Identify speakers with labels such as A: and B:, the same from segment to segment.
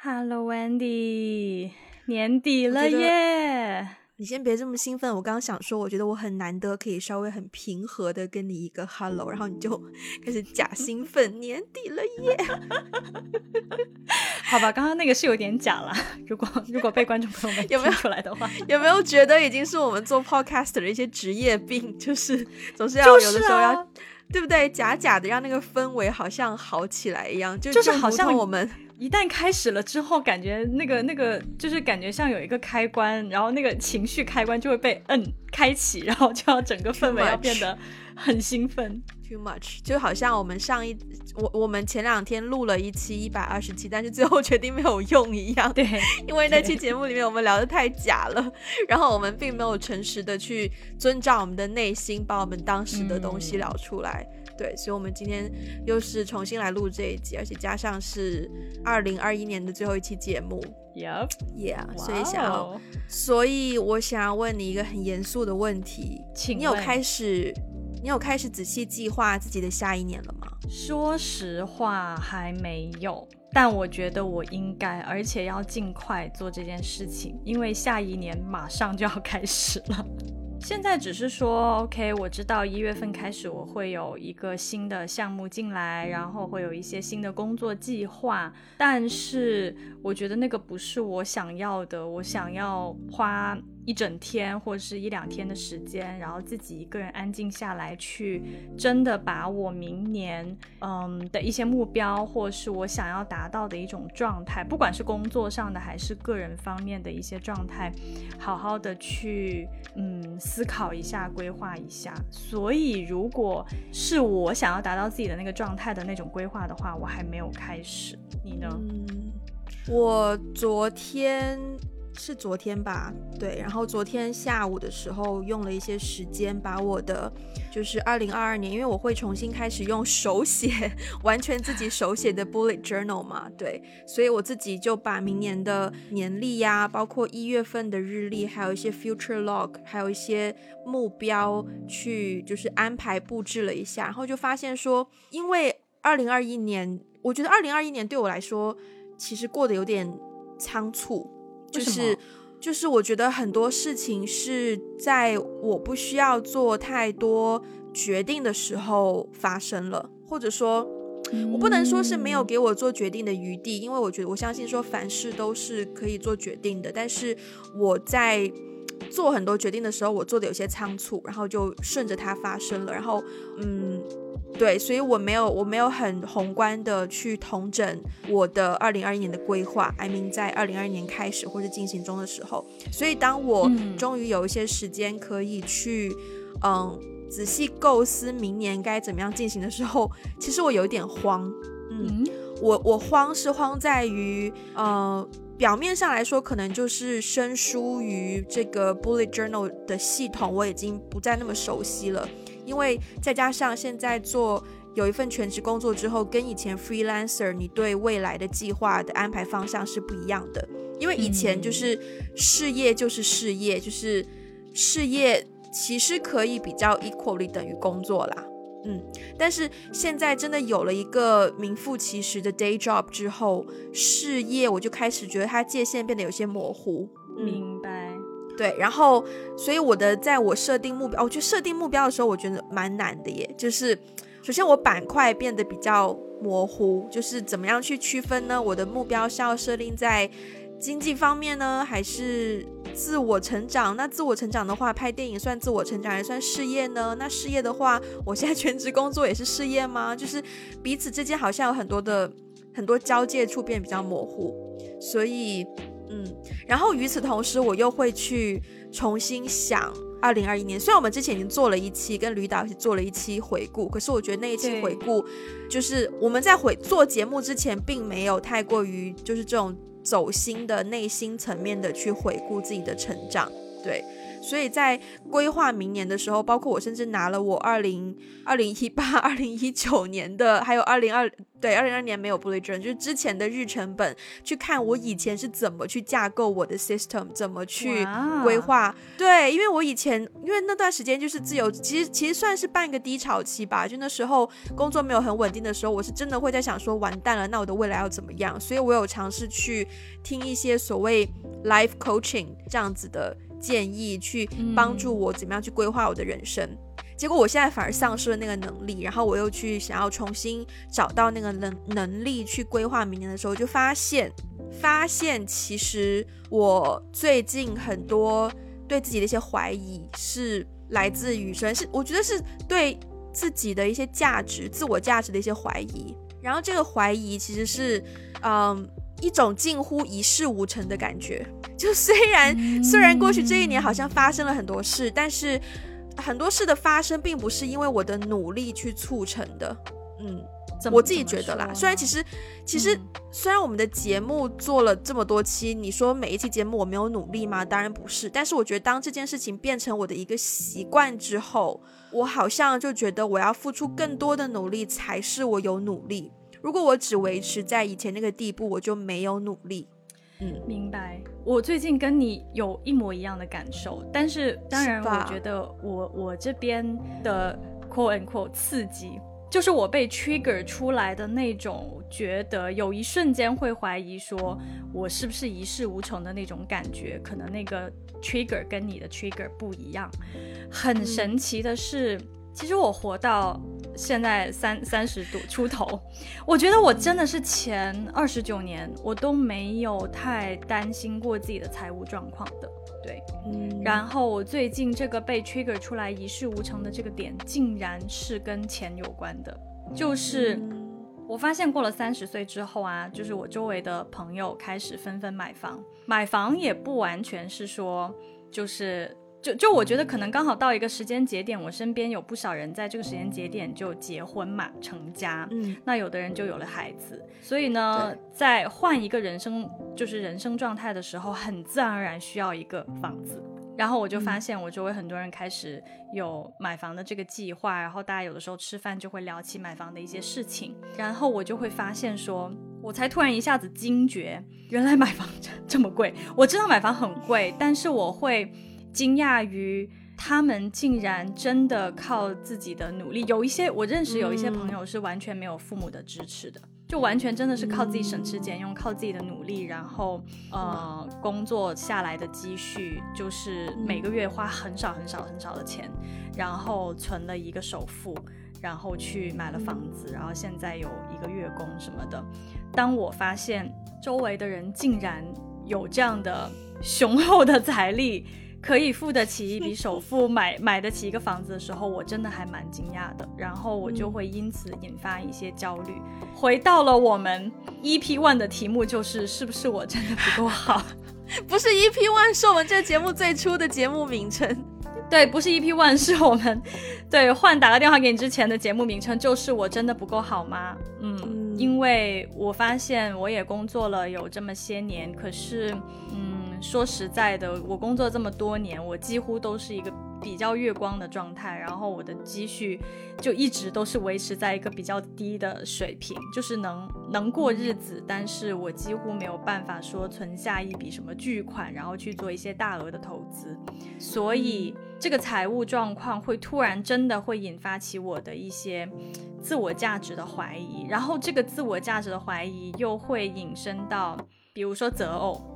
A: Hello Wendy，年底了耶！
B: 你先别这么兴奋，我刚刚想说，我觉得我很难得可以稍微很平和的跟你一个 hello，然后你就开始假兴奋，年底了耶！
A: 好吧，刚刚那个是有点假了，如果如果被观众朋友们
B: 有没有
A: 来的话，
B: 有没有觉得已经是我们做 podcast 的一些职业病，就是总是要
A: 就是
B: 有的时候要、
A: 啊
B: 对不对？假假的让那个氛围好像好起来一样，就
A: 就是好像
B: 我们
A: 一旦开始了之后，感觉那个那个就是感觉像有一个开关，然后那个情绪开关就会被摁开启，然后就要整个氛围要变得很兴奋。
B: too much，就好像我们上一我我们前两天录了一期一百二十期，但是最后决定没有用一样。
A: 对，
B: 因为那期节目里面我们聊的太假了，然后我们并没有诚实的去遵照我们的内心，把我们当时的东西
A: 嗯
B: 聊出来。对，所以我们今天又是重新来录这一集，而且加上是二零二一年的最后一期节目 Yep，，Yeah，所以想要，
A: 哦
B: 所以我想要问你一个很严肃的问题，
A: 请
B: 你有开始，你有开始仔细计划自己的下一年了吗？
A: 说实话还没有，但我觉得我应该，而且要尽快做这件事情，因为下一年马上就要开始了。现在只是说，OK，我知道一月份开始我会有一个新的项目进来，然后会有一些新的工作计划，但是我觉得那个不是我想要的，我想要花一整天或者是一两天的时间，然后自己一个人安静下来，去真的把我明年嗯的一些目标，或是我想要达到的一种状态，不管是工作上的还是个人方面的一些状态，好好的去嗯思考一下、规划一下。所以，如果是我想要达到自己的那个状态的那种规划的话，我还没有开始。你呢？
B: 嗯，我昨天是昨天吧，对，然后昨天下午的时候用了一些时间把我的就是二零二二年，因为我会重新开始用手写，完全自己手写的 bullet journal 嘛，对，所以我自己就把明年的年历呀、包括一月份的日历，还有一些 future log，还有一些目标去就是安排布置了一下，然后就发现说，因为二零二一年，我觉得二零二一年对我来说其实过得有点仓促，就是就是我觉得很多事情是在我不需要做太多决定的时候发生了，或者说。我不能说是没有给我做决定的余地，因为我觉得我相信说凡事都是可以做决定的，但是我在做很多决定的时候，我做的有些仓促，然后就顺着它发生了，然后嗯，对，所以我没有我没有很宏观的去统整我的二零二一年的规划，I mean 在二零二一年开始或者进行中的时候，所以当我
A: 嗯
B: 终于有一些时间可以去嗯仔细构思明年该怎么样进行的时候，其实我有一点慌，嗯
A: 嗯
B: 我我慌是慌在于，呃，表面上来说，可能就是生疏于这个 bullet journal 的系统，我已经不再那么熟悉了。因为再加上现在做有一份全职工作之后，跟以前 freelancer 你对未来的计划的安排方向是不一样的。因为以前就是事业就是事业，就是事业其实可以比较 equally 等于工作啦。嗯，但是现在真的有了一个名副其实的 day job 之后，事业我就开始觉得它界限变得有些模糊。嗯，
A: 明白。
B: 对，然后所以我的在我设定目标，我觉得设定目标的时候，我觉得蛮难的耶。就是首先我板块变得比较模糊，就是怎么样去区分呢？我的目标是要设定在经济方面呢，还是自我成长？那自我成长的话，拍电影算自我成长，还算事业呢？那事业的话，我现在全职工作也是事业吗？就是彼此之间好像有很多的很多交界处变比较模糊，所以嗯，然后与此同时，我又会去重新想。二零二一年，虽然我们之前已经做了一期，跟吕导一起做了一期回顾，可是我觉得那一期回顾，就是我们在回做节目之前，并没有太过于就是这种走心的内心层面的去回顾自己的成长。对。所以在规划明年的时候，包括我甚至拿了我二零二零一八、二零一九年的，还有二零二对二零二年没有 bullet journal，就是之前的日程本，去看我以前是怎么去架构我的 system，怎么去规划。对，因为我以前因为那段时间就是自由，其实其实算是半个低潮期吧，就那时候工作没有很稳定的时候，我是真的会在想说完蛋了，那我的未来要怎么样？所以我有尝试去听一些所谓 life coaching 这样子的。建议去帮助我怎么样去规划我的人生，结果我现在反而丧失了那个能力，然后我又去想要重新找到那个能能力去规划明年的时候，就发现发现其实我最近很多对自己的一些怀疑是来自于，是我觉得是对自己的一些价值、自我价值的一些怀疑，然后这个怀疑其实是嗯。一种近乎一事无成的感觉，就虽然虽然过去这一年好像发生了很多事，但是很多事的发生并不是因为我的努力去促成的。嗯，我自己觉得啦。虽然其实其实虽然我们的节目做了这么多期，你说每一期节目我没有努力吗？当然不是。但是我觉得当这件事情变成我的一个习惯之后，我好像就觉得我要付出更多的努力才是我有努力。如果我只维持在以前那个地步，我就没有努力。
A: 嗯，明白。我最近跟你有一模一样的感受，但是当然，我觉得我我这边的 quote unquote 刺激，就是我被 trigger 出来的那种，觉得有一瞬间会怀疑说我是不是一事无成的那种感觉，可能那个 trigger 跟你的 trigger 不一样。很神奇的是。其实我活到现在三三十度出头，我觉得我真的是前二十九年我都没有太担心过自己的财务状况的，对，嗯。然后我最近这个被 trigger 出来一事无成的这个点，竟然是跟钱有关的，就是我发现过了三十岁之后啊，就是我周围的朋友开始纷纷买房，买房也不完全是说就是。就就我觉得可能刚好到一个时间节点，我身边有不少人在这个时间节点就结婚嘛，成家。嗯，那有的人就有了孩子，所以呢，在换一个人生就是人生状态的时候，很自然而然需要一个房子。然后我就发现我周围很多人开始有买房的这个计划，然后大家有的时候吃饭就会聊起买房的一些事情，然后我就会发现说，我才突然一下子惊觉，原来买房 这么贵。我知道买房很贵，但是我会。惊讶于他们竟然真的靠自己的努力，有一些我认识有一些朋友是完全没有父母的支持的，就完全真的是靠自己省吃俭用，靠自己的努力，然后呃工作下来的积蓄，就是每个月花很少很少很少的钱，然后存了一个首付，然后去买了房子，然后现在有一个月供什么的。当我发现周围的人竟然有这样的雄厚的财力。可以付得起一笔首付买买得起一个房子的时候，我真的还蛮惊讶的。然后我就会因此引发一些焦虑。回到了我们 EP One 的题目，就是是不是我真的不够好？
B: 不是 EP One 是我们这个节目最初的节目名称。
A: 对，不是 EP One 是我们对换打个电话给你之前的节目名称，就是我真的不够好吗？嗯，因为我发现我也工作了有这么些年，可是嗯。说实在的，我工作这么多年，我几乎都是一个比较月光的状态，然后我的积蓄就一直都是维持在一个比较低的水平，就是能能过日子，但是我几乎没有办法说存下一笔什么巨款，然后去做一些大额的投资，所以这个财务状况会突然真的会引发起我的一些自我价值的怀疑，然后这个自我价值的怀疑又会引申到，比如说择偶。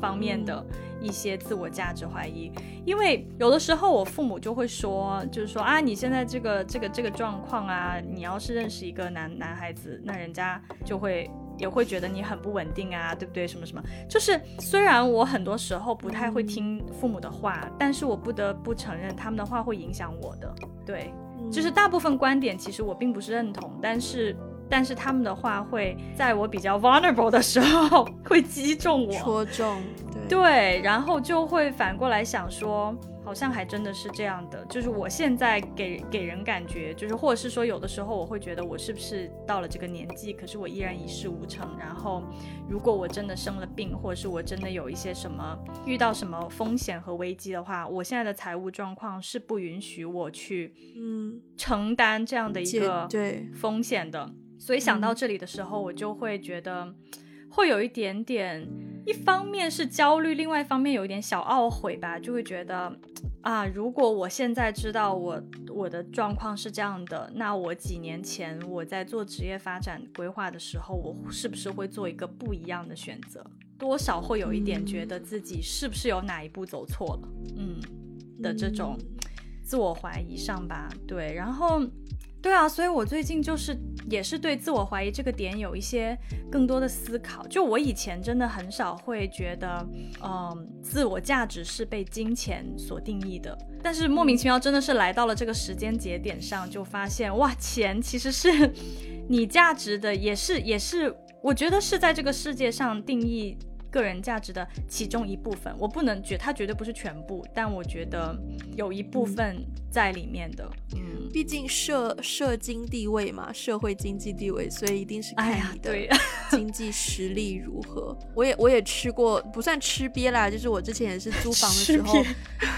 A: 方面的一些自我价值怀疑，因为有的时候我父母就会说，就是说啊，你现在这个这个这个状况啊，你要是认识一个男男孩子，那人家就会也会觉得你很不稳定啊，对不对？什么什么，就是虽然我很多时候不太会听父母的话，但是我不得不承认他们的话会影响我的。对，就是大部分观点其实我并不是认同，但是。但是他们的话会在我比较 vulnerable 的时候会击中我，
B: 戳中，
A: 对，然后就会反过来想说，好像还真的是这样的。就是我现在给给人感觉，就是或者是说有的时候我会觉得我是不是到了这个年纪，可是我依然一事无成。然后如果我真的生了病，或者是我真的有一些什么遇到什么风险和危机的话，我现在的财务状况是不允许我去嗯承担这样的一个
B: 对
A: 风险的。所以想到这里的时候，我就会觉得。会有一点点，一方面是焦虑，另外一方面有一点小懊悔吧，就会觉得，啊，如果我现在知道我我的状况是这样的，那我几年前我在做职业发展规划的时候，我是不是会做一个不一样的选择？多少会有一点觉得自己是不是有哪一步走错了，嗯的这种自我怀疑上吧，对，然后。对啊，所以我最近就是也是对自我怀疑这个点有一些更多的思考。就我以前真的很少会觉得，嗯，自我价值是被金钱所定义的。但是莫名其妙真的是来到了这个时间节点上，就发现哇，钱其实是 你价值的，也是也是，我觉得是在这个世界上定义。个人价值的其中一部分，我不能觉它绝对不是全部，但我觉得有一部分在里面的。
B: 嗯，毕竟社社经地位嘛，社会经济地位，所以一定是看你的 经济实力如何。我也我也吃过，不算吃瘪啦，就是我之前也是租房的时候，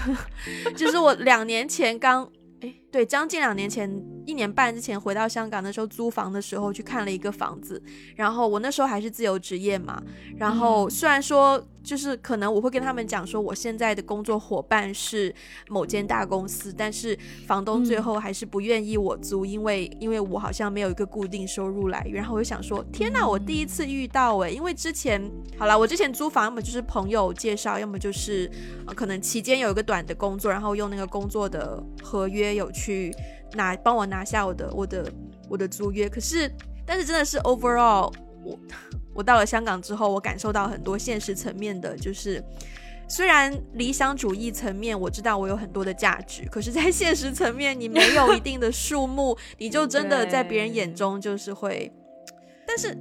B: 就是我两年前刚。哎，对，将近两年前，一年半之前回到香港的时候，租房的时候去看了一个房子，然后我那时候还是自由职业嘛，然后虽然说。就是可能我会跟他们讲说，我现在的工作伙伴是某间大公司，但是房东最后还是不愿意我租，因为因为我好像没有一个固定收入来源。然后我就想说，天哪，我第一次遇到诶，因为之前好了，我之前租房要么就是朋友介绍，要么就是可能期间有一个短的工作，然后用那个工作的合约有去拿帮我拿下我的我的我的租约。可是但是真的是 overall 我。我到了香港之后，我感受到很多现实层面的，就是虽然理想主义层面我知道我有很多的价值，可是，在现实层面，你没有一定的数目，你就真的在别人眼中就是会。但是，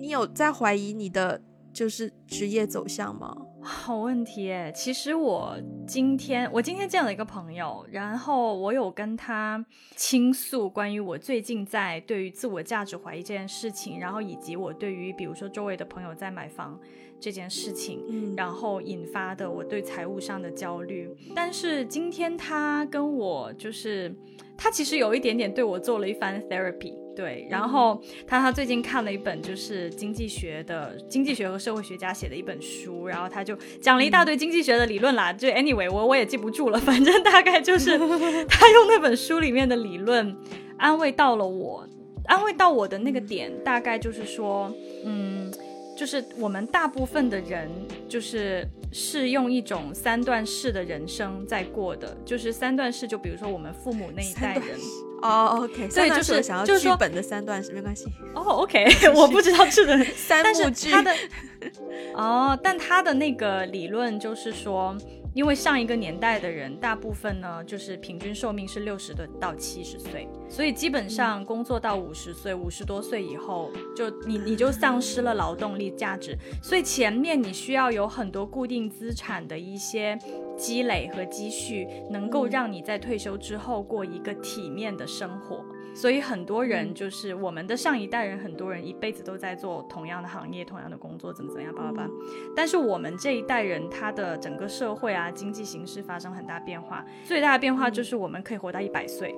B: 你有在怀疑你的就是职业走向吗？
A: 好问题诶，其实我今天我今天见了一个朋友，然后我有跟他倾诉关于我最近在对于自我价值怀疑这件事情，然后以及我对于比如说周围的朋友在买房这件事情，然后引发的我对财务上的焦虑。但是今天他跟我就是他其实有一点点对我做了一番 therapy。对，然后他他最近看了一本就是经济学的经济学和社会学家写的一本书，然后他就讲了一大堆经济学的理论啦。就 anyway，我我也记不住了，反正大概就是 他用那本书里面的理论安慰到了我，安慰到我的那个点，大概就是说，嗯。就是我们大部分的人，就是是用一种三段式的人生在过的。就是三段式，就比如说我们父母那一代人。
B: 哦，OK。
A: 所以就是
B: 想要
A: 剧
B: 本的三段式，没关系。
A: 哦，OK。我不知道这个
B: 三部剧。
A: 他的 哦，但他的那个理论就是说。因为上一个年代的人，大部分呢就是平均寿命是六十的到七十岁，所以基本上工作到五十岁，五十多岁以后，就你你就丧失了劳动力价值，所以前面你需要有很多固定资产的一些积累和积蓄，能够让你在退休之后过一个体面的生活。所以很多人就是我们的上一代人，很多人一辈子都在做同样的行业、同样的工作，怎么怎么样，叭叭叭。但是我们这一代人，他的整个社会啊、经济形势发生很大变化，最大的变化就是我们可以活到一百岁，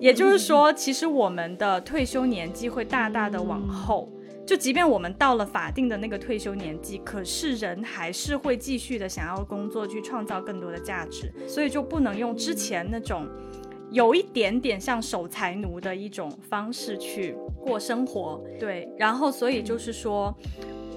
A: 也就是说，其实我们的退休年纪会大大的往后。就即便我们到了法定的那个退休年纪，可是人还是会继续的想要工作，去创造更多的价值，所以就不能用之前那种。有一点点像守财奴的一种方式去过生活，对，然后所以就是说，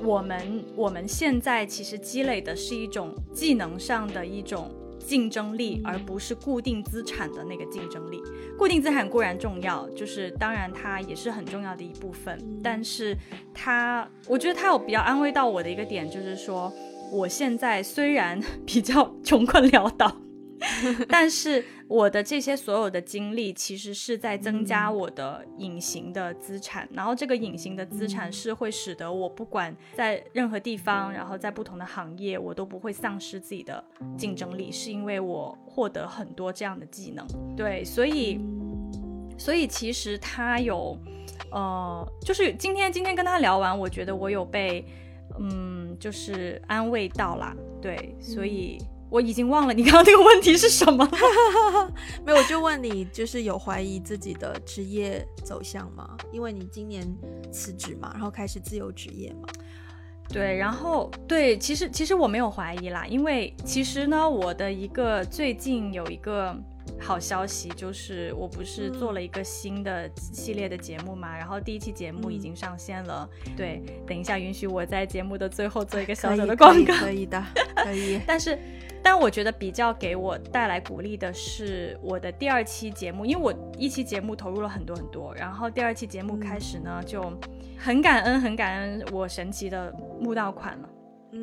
A: 我们我们现在其实积累的是一种技能上的一种竞争力，而不是固定资产的那个竞争力。固定资产固然重要，就是当然它也是很重要的一部分，但是它，我觉得它有比较安慰到我的一个点，就是说，我现在虽然 比较穷困潦倒。但是，我的这些所有的经历，其实是在增加我的隐形的资产，然后这个隐形的资产是会使得我不管在任何地方，然后在不同的行业，我都不会丧失自己的竞争力，是因为我获得很多这样的技能。对，所以，所以其实他有，呃，就是今天今天跟他聊完，我觉得我有被，嗯，就是安慰到啦。对，所以。我已经忘了你刚刚那个问题是什么，
B: 没有，我就问你，就是有怀疑自己的职业走向吗？因为你今年辞职嘛，然后开始自由职业嘛。
A: 对，然后对，其实其实我没有怀疑啦，因为其实呢，我的一个最近有一个。好消息就是，我不是做了一个新的系列的节目嘛，然后第一期节目已经上线了。对，等一下允许我在节目的最后做一个小小的广告。
B: 可以的，可以。
A: 但是，但我觉得比较给我带来鼓励的是我的第二期节目，因为我一期节目投入了很多很多，然后第二期节目开始呢，就很感恩，很感恩我神奇的募到款了。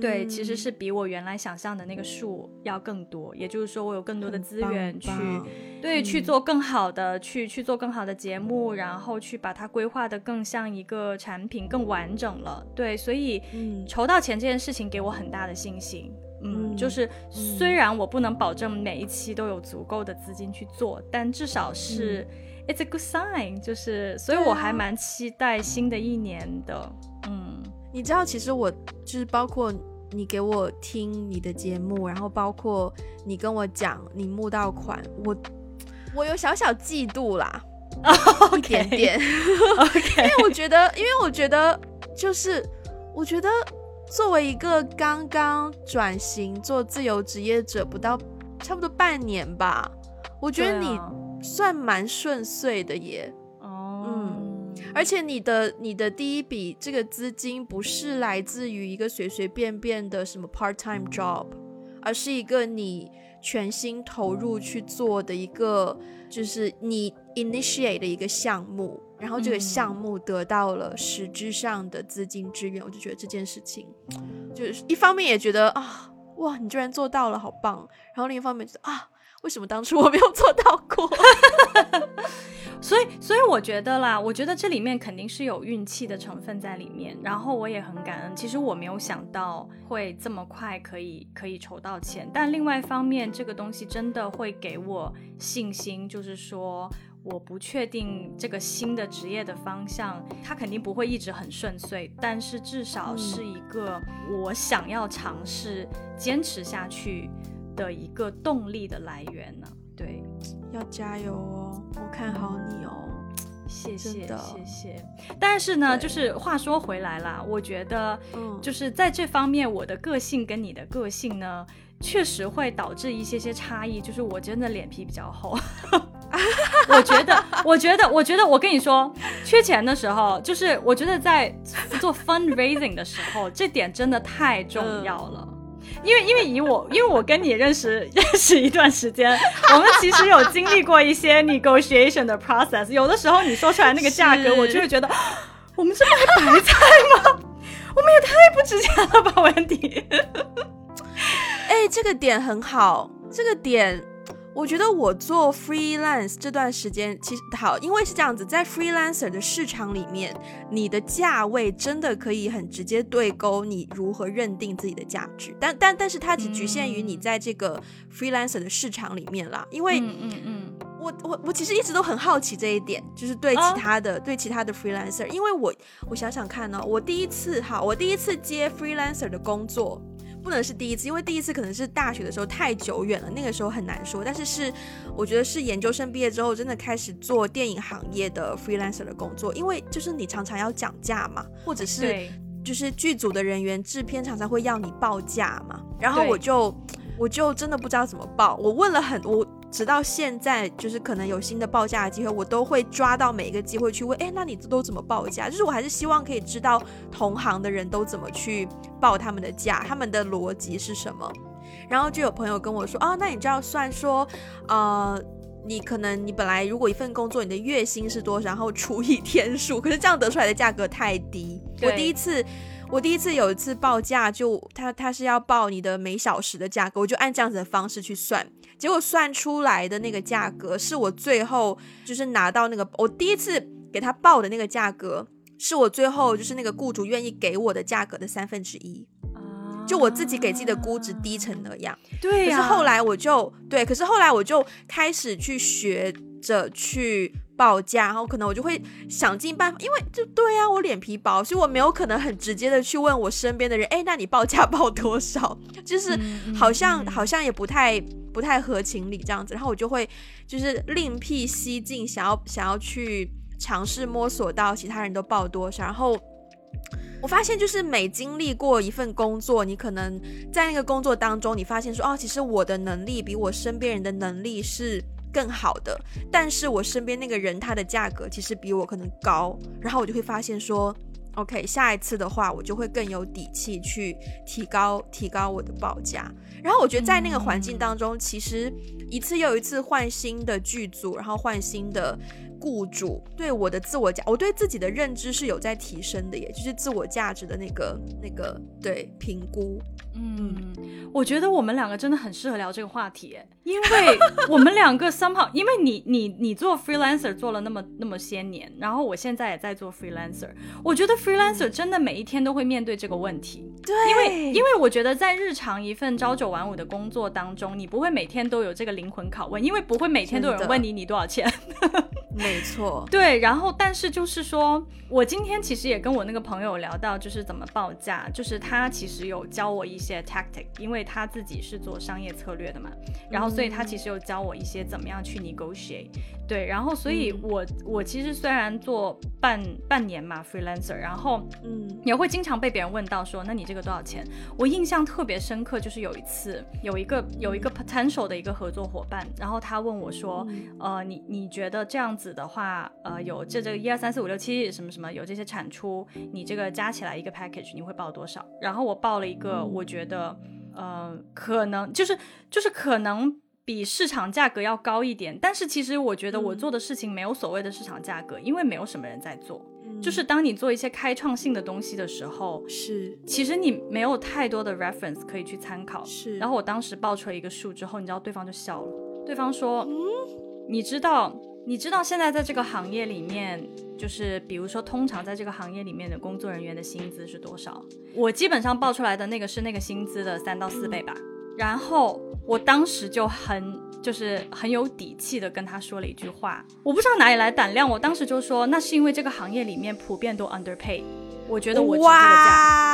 A: 对，其实是比我原来想象的那个数要更多，也就是说，我有更多的资源去，对，去做更好的，去去做更好的节目，然后去把它规划的更像一个产品，更完整了。对，所以筹到钱这件事情给我很大的信心。嗯，就是虽然我不能保证每一期都有足够的资金去做，但至少是 it's a good sign。就是，所以我还蛮期待新的一年的。嗯。
B: 你知道，其实我就是包括你给我听你的节目，然后包括你跟我讲你募到款，我我有小小嫉妒啦，一点点。因为我觉得，因为我觉得，就是我觉得作为一个刚刚转型做自由职业者不到差不多半年吧，我觉得你算蛮顺遂的耶。而且你的你的第一笔这个资金不是来自于一个随随便便的什么 part time job，而是一个你全心投入去做的一个，就是你 initiate 的一个项目，然后这个项目得到了实质上的资金支援，我就觉得这件事情，就是一方面也觉得啊，哇，你居然做到了，好棒，然后另一方面觉得啊，为什么当初我没有做到过？
A: 所以，所以我觉得啦，我觉得这里面肯定是有运气的成分在里面。然后我也很感恩，其实我没有想到会这么快可以可以筹到钱。但另外一方面，这个东西真的会给我信心，就是说我不确定这个新的职业的方向，它肯定不会一直很顺遂，但是至少是一个我想要尝试坚持下去的一个动力的来源呢。对，
B: 要加油哦！我看好你哦，
A: 谢谢谢谢。但是呢，就是话说回来啦，我觉得，就是在这方面，我的个性跟你的个性呢，确实会导致一些些差异。就是我真的脸皮比较厚，我觉得，我觉得，我觉得，我跟你说，缺钱的时候，就是我觉得在做 fundraising 的时候，这点真的太重要了。因为因为以我因为我跟你认识 认识一段时间，我们其实有经历过一些 negotiation 的 process。有的时候你说出来那个价格，我就会觉得，我们是卖白菜吗？我们也太不值钱了吧，文迪。
B: 哎，这个点很好，这个点。我觉得我做 freelance 这段时间其实好，因为是这样子，在 freelancer 的市场里面，你的价位真的可以很直接对勾你如何认定自己的价值，但但但是它只局限于你在这个 freelancer 的市场里面啦。因为，嗯嗯嗯，我我我其实一直都很好奇这一点，就是对其他的对其他的 freelancer，因为我我想想看呢，我第一次哈，我第一次接 freelancer 的工作。不能是第一次，因为第一次可能是大学的时候太久远了，那个时候很难说。但是是，我觉得是研究生毕业之后，真的开始做电影行业的 freelancer 的工作，因为就是你常常要讲价嘛，或者是就是剧组的人员、制片常常会要你报价嘛，然后我就我就真的不知道怎么报，我问了很我。直到现在，就是可能有新的报价的机会，我都会抓到每一个机会去问，哎，那你都怎么报价？就是我还是希望可以知道同行的人都怎么去报他们的价，他们的逻辑是什么。然后就有朋友跟我说，哦，那你就要算说，呃，你可能你本来如果一份工作你的月薪是多少，然后除以天数，可是这样得出来的价格太低。我第一次。我第一次有一次报价，就他他是要报你的每小时的价格，我就按这样子的方式去算，结果算出来的那个价格是我最后就是拿到那个我第一次给他报的那个价格，是我最后就是那个雇主愿意给我的价格的三分之一。就我自己给自己的估值低成那样，
A: 对
B: 可是后来我就对，可是后来我就开始去学着去报价，然后可能我就会想尽办法，因为就对啊，我脸皮薄，所以我没有可能很直接的去问我身边的人，哎，那你报价报多少？就是好像好像也不太不太合情理这样子，然后我就会就是另辟蹊径，想要想要去尝试摸索到其他人都报多少，然后。我发现，就是每经历过一份工作，你可能在那个工作当中，你发现说，哦，其实我的能力比我身边人的能力是更好的，但是我身边那个人他的价格其实比我可能高，然后我就会发现说，OK，下一次的话，我就会更有底气去提高提高我的报价。然后我觉得在那个环境当中，其实一次又一次换新的剧组，然后换新的。雇主对我的自我价，我对自己的认知是有在提升的，也就是自我价值的那个那个对评估。
A: 嗯，我觉得我们两个真的很适合聊这个话题，因为我们两个 somehow，因为你你你做 freelancer 做了那么那么些年，然后我现在也在做 freelancer，我觉得 freelancer 真的每一天都会面对这个问题。
B: 对，
A: 因为因为我觉得在日常一份朝九晚五的工作当中，你不会每天都有这个灵魂拷问，因为不会每天都有人问你你多少钱。
B: 没错，
A: 对，然后但是就是说，我今天其实也跟我那个朋友聊到，就是怎么报价，就是他其实有教我一些 tactic，因为他自己是做商业策略的嘛，然后所以他其实有教我一些怎么样去 negotiate。对，然后所以，我我其实虽然做半半年嘛，freelancer，然后嗯，也会经常被别人问到说，那你这个多少钱？我印象特别深刻，就是有一次有一个有一个 potential 的一个合作伙伴，然后他问我说，呃，你你觉得这样子的话，呃，有这这个一二三四五六七什么什么有这些产出，你这个加起来一个 package 你会报多少？然后我报了一个，我觉得，呃，可能就是就是可能。比市场价格要高一点，但是其实我觉得我做的事情没有所谓的市场价格，因为没有什么人在做。就是当你做一些开创性的东西的时候，
B: 是
A: 其实你没有太多的 reference 可以去参考。
B: 是，
A: 然后我当时报出了一个数之后，你知道对方就笑了。对方说：“嗯，你知道，你知道现在在这个行业里面，就是比如说通常在这个行业里面的工作人员的薪资是多少？我基本上报出来的那个是那个薪资的三到四倍吧。”然后我当时就很就是很有底气的跟他说了一句话，我不知道哪里来胆量，我当时就说那是因为这个行业里面普遍都 underpay，我觉得我值这个价。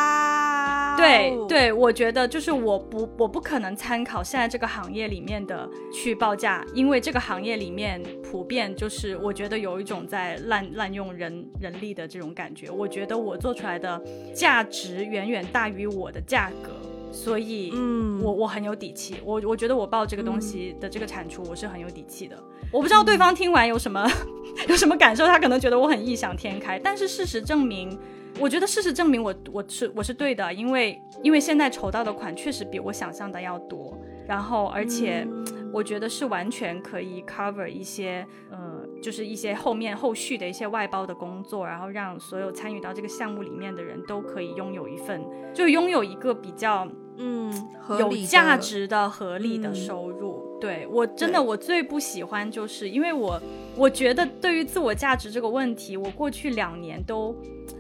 A: 对对，我觉得就是我不我不可能参考现在这个行业里面的去报价，因为这个行业里面普遍就是我觉得有一种在滥滥用人人力的这种感觉，我觉得我做出来的价值远远大于我的价格。所以，嗯，我我很有底气，我我觉得我报这个东西的这个产出，我是很有底气的。我不知道对方听完有什么 有什么感受，他可能觉得我很异想天开，但是事实证明，我觉得事实证明我我是我是对的，因为因为现在筹到的款确实比我想象的要多，然后而且我觉得是完全可以 cover 一些，呃，就是一些后面后续的一些外包的工作，然后让所有参与到这个项目里面的人都可以拥有一份，就拥有一个比较。
B: 嗯，
A: 有价值的、合理的收入，对我真的我最不喜欢，就是因为我我觉得对于自我价值这个问题，我过去两年都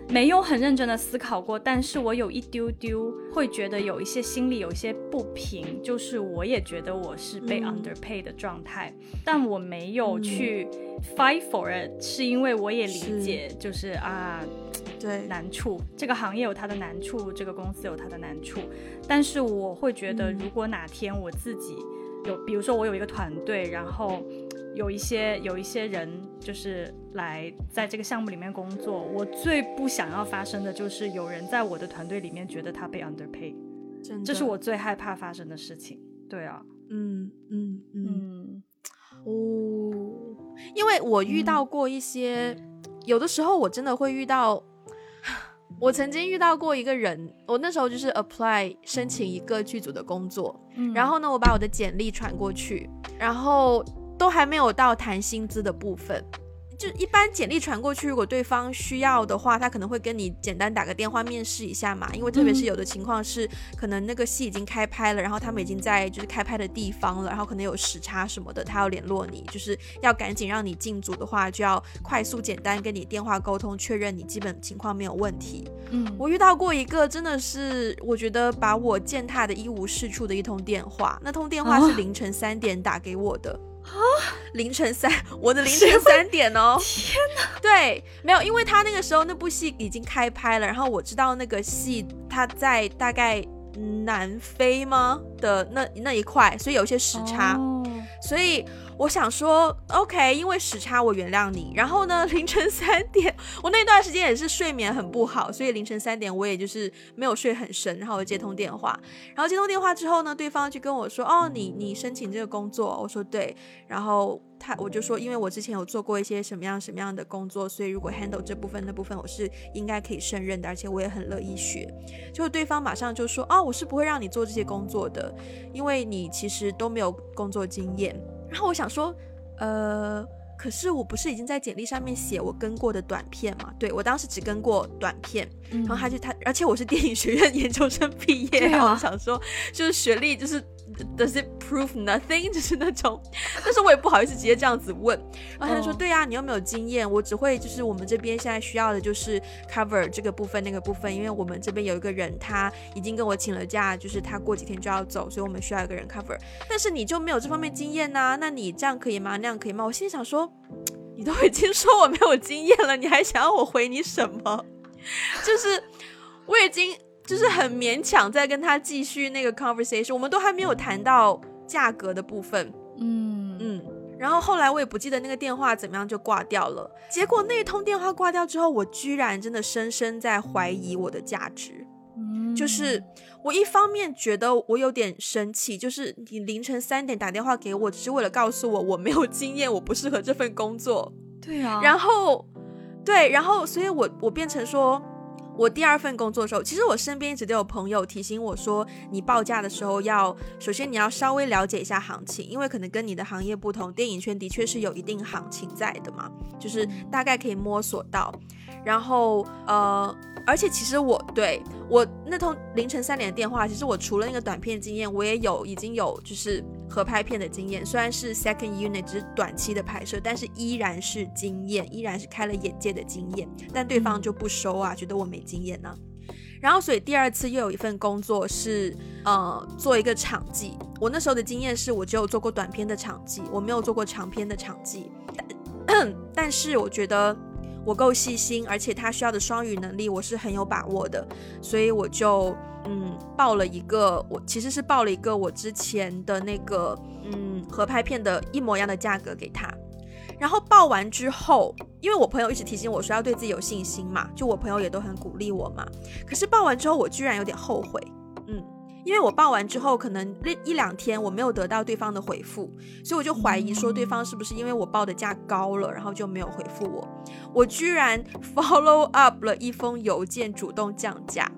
A: 没有很认真的思考过，但是我有一丢丢会觉得有一些心里有一些不平，就是我也觉得我是被 underpay 的状态，但我没有去 fight for it，是因为我也理解，就是啊。
B: 对
A: 难处，这个行业有它的难处，这个公司有它的难处。但是我会觉得，如果哪天我自己有，比如说我有一个团队，然后有一些有一些人就是来在这个项目里面工作，我最不想要发生的就是有人在我的团队里面觉得他被 underpay，这是我最害怕发生的事情。对啊，
B: 嗯嗯嗯，哦，因为我遇到过一些，有的时候我真的会遇到。我曾经遇到过一个人，我那时候就是 apply 申请一个剧组的工作，嗯然后呢，我把我的简历传过去，然后都还没有到谈薪资的部分，就一般简历传过去，如果对方需要的话，他可能会跟你简单打个电话面试一下嘛。因为特别是有的情况是，可能那个戏已经开拍了，然后他们已经在就是开拍的地方了，然后可能有时差什么的，他要联络你，就是要赶紧让你进组的话，就要快速简单跟你电话沟通确认你基本情况没有问题。嗯，我遇到过一个真的是我觉得把我践踏的一无是处的一通电话，那通电话是凌晨三点打给我的。啊！凌晨三，我的凌晨三点哦！
A: 天哪！
B: 对，没有，因为他那个时候那部戏已经开拍了，然后我知道那个戏他在大概南非吗的那那一块，所以有一些时差，所以。我想说，OK，因为时差我原谅你。然后呢，凌晨三点，我那段时间也是睡眠很不好，所以凌晨三点我也就是没有睡很深。然后我接通电话，然后接通电话之后呢，对方就跟我说：“哦，你你申请这个工作。”我说：“对。”然后他我就说：“因为我之前有做过一些什么样什么样的工作，所以如果 handle 这部分那部分，我是应该可以胜任的，而且我也很乐意学。”就对方马上就说：“哦，我是不会让你做这些工作的，因为你其实都没有工作经验。”然后我想说，呃，可是我不是已经在简历上面写我跟过的短片嘛？对我当时只跟过短片，然后他就他，而且我是电影学院 研究生毕业，然后我想说，就是学历就是。Does it prove nothing？就是那种，但是我也不好意思直接这样子问。然后他就说：“对呀，你又没有经验，我只会就是我们这边现在需要的就是 cover 这个部分那个部分，因为我们这边有一个人他已经跟我请了假，就是他过几天就要走，所以我们需要一个人 cover。但是你就没有这方面经验呐？那你这样可以吗？那样可以吗？我心里想说，你都已经说我没有经验了，你还想要我回你什么？就是我已经。”就是很勉强在跟他继续那个 conversation，我们都还没有谈到价格的部分，嗯嗯，然后后来我也不记得那个电话怎么样就挂掉了。结果那一通电话挂掉之后，我居然真的深深在怀疑我的价值。嗯，就是我一方面觉得我有点生气，就是你凌晨三点打电话给我，只是为了告诉我我没有经验，我不适合这份工作。
A: 对啊，
B: 然后对，然后所以我我变成说。我第二份工作的时候，其实我身边一直都有朋友提醒我说，你报价的时候要首先你要稍微了解一下行情，因为可能跟你的行业不同，电影圈的确是有一定行情在的嘛，就是大概可以摸索到。然后呃，而且其实我对我那通凌晨三点的电话，其实我除了那个短片经验，我也有已经有就是。合拍片的经验虽然是 second unit，只是短期的拍摄，但是依然是经验，依然是开了眼界的经验。但对方就不收啊，觉得我没经验呢。然后，所以第二次又有一份工作是，呃，做一个场记。我那时候的经验是我只有做过短片的场记，我没有做过长片的场记。但 但是我觉得我够细心，而且他需要的双语能力我是很有把握的，所以我就。嗯，报了一个，我其实是报了一个我之前的那个嗯合拍片的一模一样的价格给他，然后报完之后，因为我朋友一直提醒我说要对自己有信心嘛，就我朋友也都很鼓励我嘛。可是报完之后，我居然有点后悔，嗯，因为我报完之后可能那一两天我没有得到对方的回复，所以我就怀疑说对方是不是因为我报的价高了，然后就没有回复我。我居然 follow up 了一封邮件，主动降价。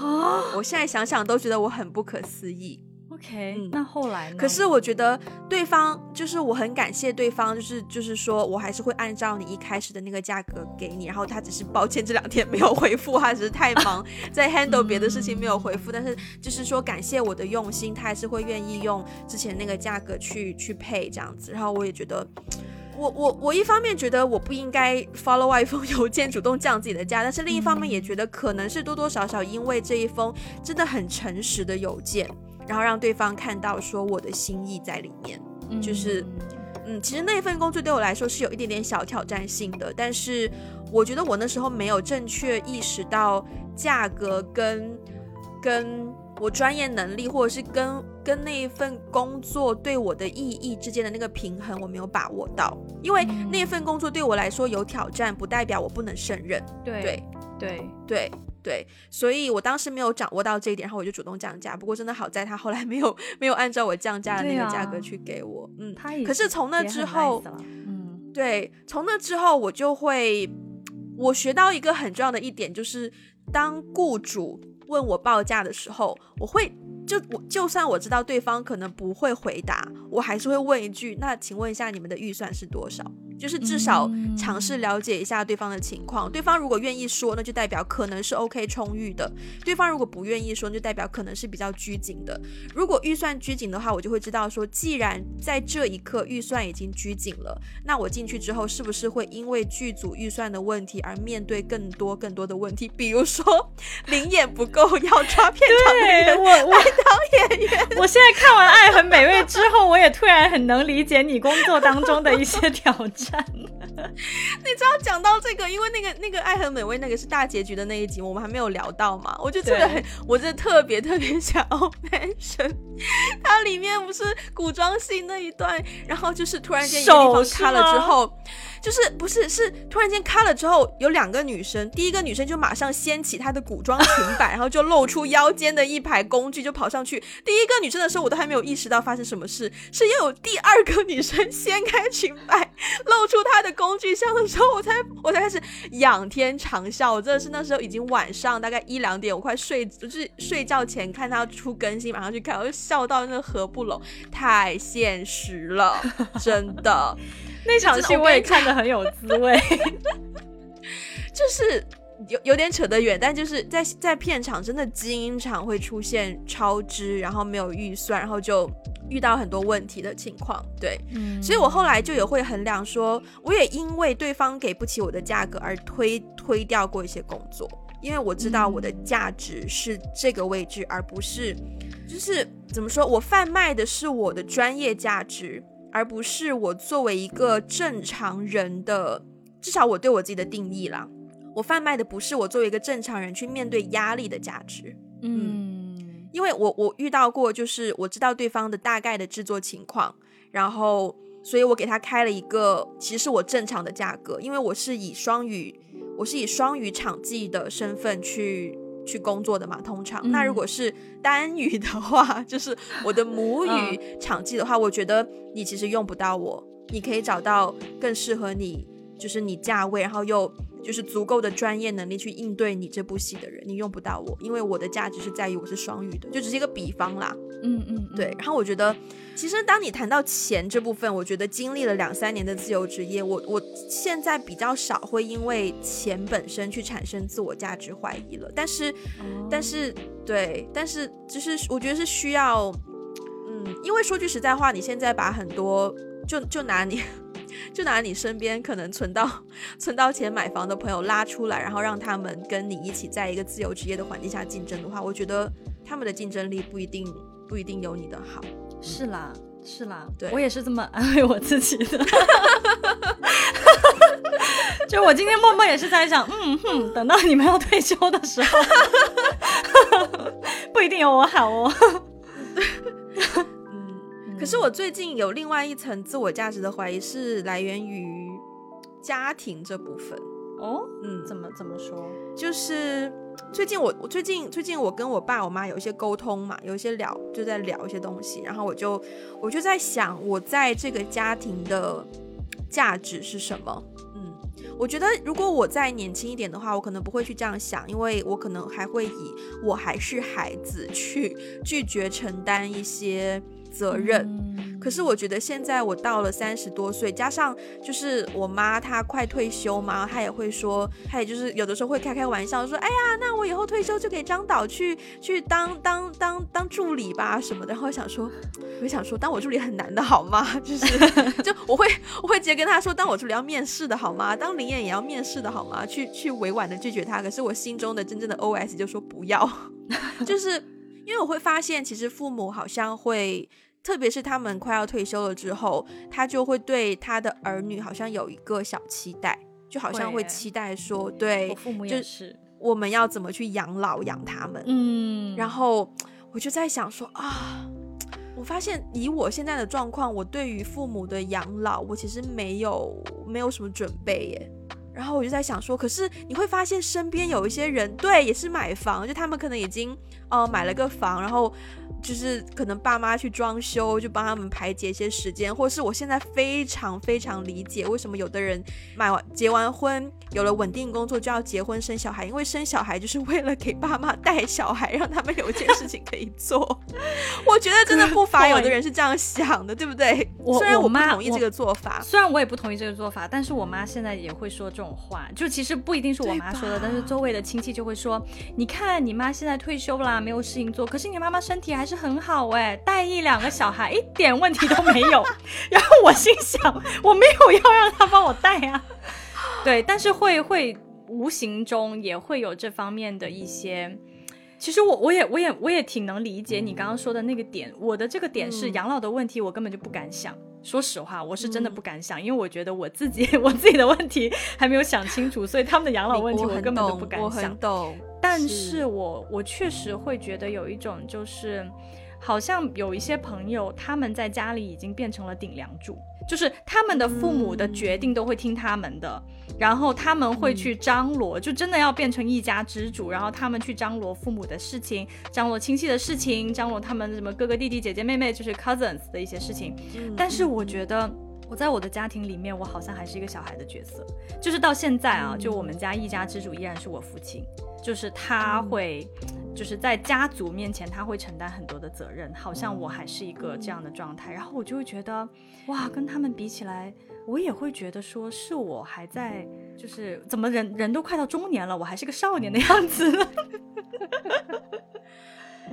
B: 啊！我现在想想都觉得我很不可思议。
A: OK，那后来呢？
B: 可是我觉得对方就是我很感谢对方，就是就是说我还是会按照你一开始的那个价格给你。然后他只是抱歉这两天没有回复，他只是太忙 在 handle 别的事情没有回复。但是就是说感谢我的用心，他还是会愿意用之前那个价格去去配这样子。然后我也觉得。我我我一方面觉得我不应该 follow 一封邮件主动降自己的价，但是另一方面也觉得可能是多多少少因为这一封真的很诚实的邮件，然后让对方看到说我的心意在里面，就是嗯，其实那份工作对我来说是有一点点小挑战性的，但是我觉得我那时候没有正确意识到价格跟跟。我专业能力，或者是跟跟那一份工作对我的意义之间的那个平衡，我没有把握到。因为那份工作对我来说有挑战，不代表我不能胜任。
A: 对对对
B: 对对，所以我当时没有掌握到这一点，然后我就主动降价。不过真的好在他后来没有没有按照我降价的那个价格去给我。嗯，可是从那之后，嗯，对，从那之后我就会，我学到一个很重要的一点，就是当雇主。问我报价的时候，我会就我就算我知道对方可能不会回答，我还是会问一句：那请问一下你们的预算是多少？就是至少尝试了解一下对方的情况。对方如果愿意说，那就代表可能是 OK 充裕的；对方如果不愿意说，就代表可能是比较拘谨的。如果预算拘谨的话，我就会知道说，既然在这一刻预算已经拘谨了，那我进去之后是不是会因为剧组预算的问题而面对更多更多的问题？比如说灵眼不够要抓片场的人，
A: 我我
B: 当演员。
A: 我现在看完《爱很美味》之后，我也突然很能理解你工作当中的一些挑战。站。
B: 你知道讲到这个，因为那个那个《爱很美味》那个是大结局的那一集，我们还没有聊到嘛？我就真的很，我真的特别特别想要 mention，它里面不是古装戏那一段，然后就是突然间一个地方卡了之后。就是不是是突然间开了之后，有两个女生，第一个女生就马上掀起她的古装裙摆，然后就露出腰间的一排工具，就跑上去。第一个女生的时候，我都还没有意识到发生什么事，是又有第二个女生掀开裙摆，露出她的工具箱的时候，我才我才开始仰天长啸。我真的是那时候已经晚上大概一两点，我快睡，就是睡觉前看他出更新，马上去看，我就笑到那个合不拢，太现实了，真的。
A: 那场戏我也看得很有滋味，
B: 就是有有点扯得远，但就是在在片场真的经常会出现超支，然后没有预算，然后就遇到很多问题的情况。对，所以我后来就也会衡量说，我也因为对方给不起我的价格而推推掉过一些工作，因为我知道我的价值是这个位置，而不是就是怎么说我贩卖的是我的专业价值。而不是我作为一个正常人的，至少我对我自己的定义啦。我贩卖的不是我作为一个正常人去面对压力的价值。嗯，因为我我遇到过，就是我知道对方的大概的制作情况，然后所以我给他开了一个其实是我正常的价格，因为我是以双语，我是以双语场记的身份去。去工作的嘛，通常那如果是单语的话，就是我的母语场记的话，我觉得你其实用不到我，你可以找到更适合你，就是你价位，然后又。就是足够的专业能力去应对你这部戏的人，你用不到我，因为我的价值是在于我是双语的，就只是一个比方啦。嗯嗯，对。然后我觉得，其实当你谈到钱这部分，我觉得经历了两三年的自由职业，我我现在比较少会因为钱本身去产生自我价值怀疑了。但是，但是，对，但是就是我觉得是需要，嗯，因为说句实在话，你现在把很多，就就拿你。就拿你身边可能存到存到钱买房的朋友拉出来，然后让他们跟你一起在一个自由职业的环境下竞争的话，我觉得他们的竞争力不一定不一定有你的好。
A: 是啦，是啦，
B: 对
A: 我也是这么安慰我自己的。就我今天默默也是在想，嗯哼，等到你们要退休的时候，不一定有我好哦。
B: 可是我最近有另外一层自我价值的怀疑，是来源于家庭这部分
A: 哦。嗯，怎么怎么说？
B: 就是最近我我最近最近我跟我爸我妈有一些沟通嘛，有一些聊就在聊一些东西，然后我就我就在想，我在这个家庭的价值是什么？嗯，我觉得如果我再年轻一点的话，我可能不会去这样想，因为我可能还会以我还是孩子去 拒绝承担一些。责任，可是我觉得现在我到了三十多岁，加上就是我妈她快退休嘛，她也会说，她也就是有的时候会开开玩笑说，哎呀，那我以后退休就给张导去去当当当当助理吧什么的。然后想说，我想说，当我助理很难的好吗？就是 就我会我会直接跟他说，当我助理要面试的好吗？当林演也要面试的好吗？去去委婉的拒绝他。可是我心中的真正的 OS 就说不要，就是因为我会发现，其实父母好像会。特别是他们快要退休了之后，他就会对他的儿女好像有一个小期待，就好像会期待说，对，
A: 父母也是，
B: 我们要怎么去养老养他们？嗯，然后我就在想说啊，我发现以我现在的状况，我对于父母的养老，我其实没有没有什么准备耶。然后我就在想说，可是你会发现身边有一些人，对，也是买房，就他们可能已经哦买了个房，然后。就是可能爸妈去装修，就帮他们排解一些时间，或是我现在非常非常理解为什么有的人买完结完婚，有了稳定工作就要结婚生小孩，因为生小孩就是为了给爸妈带小孩，让他们有一件事情可以做。我觉得真的不乏有的人是这样想的，对不对？虽然我不同意这个做法，
A: 虽然我也不同意这个做法，但是我妈现在也会说这种话，就其实不一定是我妈说的，但是周围的亲戚就会说，你看你妈现在退休啦，没有事情做，可是你妈妈身体还是很好哎，带一两个小孩一点问题都没有。然后我心想，我没有要让她帮我带啊，对，但是会会无形中也会有这方面的一些。其实我我也我也我也挺能理解你刚刚说的那个点。我的这个点是养老的问题，我根本就不敢想。说实话，我是真的不敢想，因为我觉得我自己 我自己的问题还没有想清楚，所以他们的养老问题我根本就不敢想。
B: 懂，
A: 但是我我确实会觉得有一种就是，好像有一些朋友他们在家里已经变成了顶梁柱。就是他们的父母的决定都会听他们的，然后他们会去张罗，就真的要变成一家之主，然后他们去张罗父母的事情，张罗亲戚的事情，张罗他们什么哥哥弟弟姐姐妹妹，就是 cousins 的一些事情。但是我觉得我在我的家庭里面，我好像还是一个小孩的角色，就是到现在啊，就我们家一家之主依然是我父亲。就是他会，就是在家族面前他会承担很多的责任，好像我还是一个这样的状态，然后我就会觉得，哇，跟他们比起来，我也会觉得说是我还在，就是怎么人人都快到中年了，我还是个少年的样子。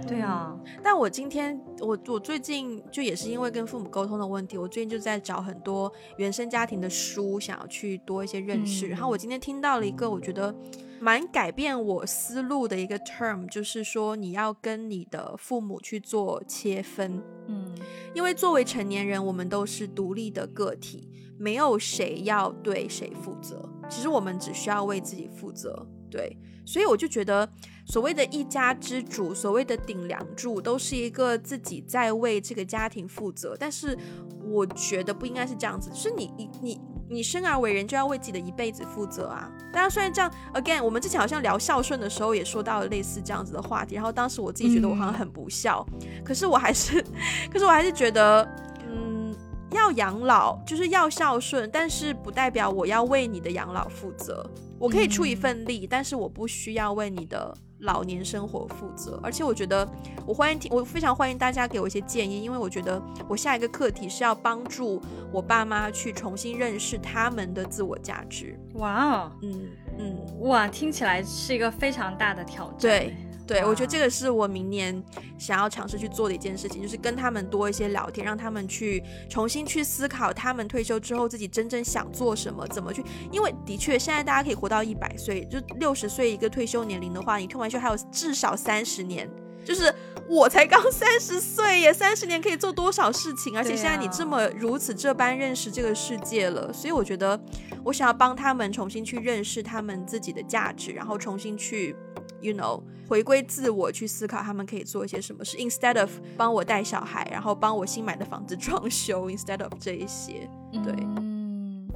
A: 对啊，
B: 但我今天我我最近就也是因为跟父母沟通的问题，我最近就在找很多原生家庭的书，想要去多一些认识。然后我今天听到了一个我觉得蛮改变我思路的一个 term，就是说你要跟你的父母去做切分。嗯，因为作为成年人，我们都是独立的个体，没有谁要对谁负责。其实我们只需要为自己负责。对，所以我就觉得。所谓的一家之主，所谓的顶梁柱，都是一个自己在为这个家庭负责。但是我觉得不应该是这样子，是你你你你生而为人就要为自己的一辈子负责啊！当然，虽然这样，again，我们之前好像聊孝顺的时候也说到了类似这样子的话题。然后当时我自己觉得我好像很不孝，可是我还是，可是我还是觉得，嗯，要养老就是要孝顺，但是不代表我要为你的养老负责。我可以出一份力，但是我不需要为你的。老年生活负责，而且我觉得我欢迎听，我非常欢迎大家给我一些建议，因为我觉得我下一个课题是要帮助我爸妈去重新认识他们的自我价值。
A: 哇哦，嗯嗯，哇，听起来是一个非常大的挑战。
B: 对。对，我觉得这个是我明年想要尝试去做的一件事情，就是跟他们多一些聊天，让他们去重新去思考，他们退休之后自己真正想做什么，怎么去。因为的确，现在大家可以活到一百岁，就六十岁一个退休年龄的话，你退完休还有至少三十年。就是我才刚三十岁耶，三十年可以做多少事情？而且现在你这么如此这般认识这个世界了，所以我觉得我想要帮他们重新去认识他们自己的价值，然后重新去。You know，回归自我去思考，他们可以做一些什么事。Instead of 帮我带小孩，然后帮我新买的房子装修，Instead of 这一些，对。
A: 嗯，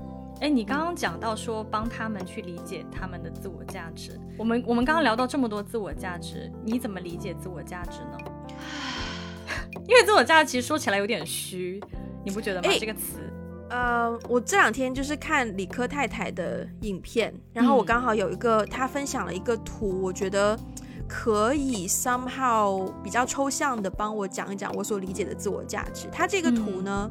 A: 哎，你刚刚讲到说帮他们去理解他们的自我价值。我们我们刚刚聊到这么多自我价值，你怎么理解自我价值呢？因为自我价值其实说起来有点虚，你不觉得吗？这个词。
B: 呃，我这两天就是看理科太太的影片，然后我刚好有一个她分享了一个图，我觉得可以 somehow 比较抽象的帮我讲一讲我所理解的自我价值。它这个图呢，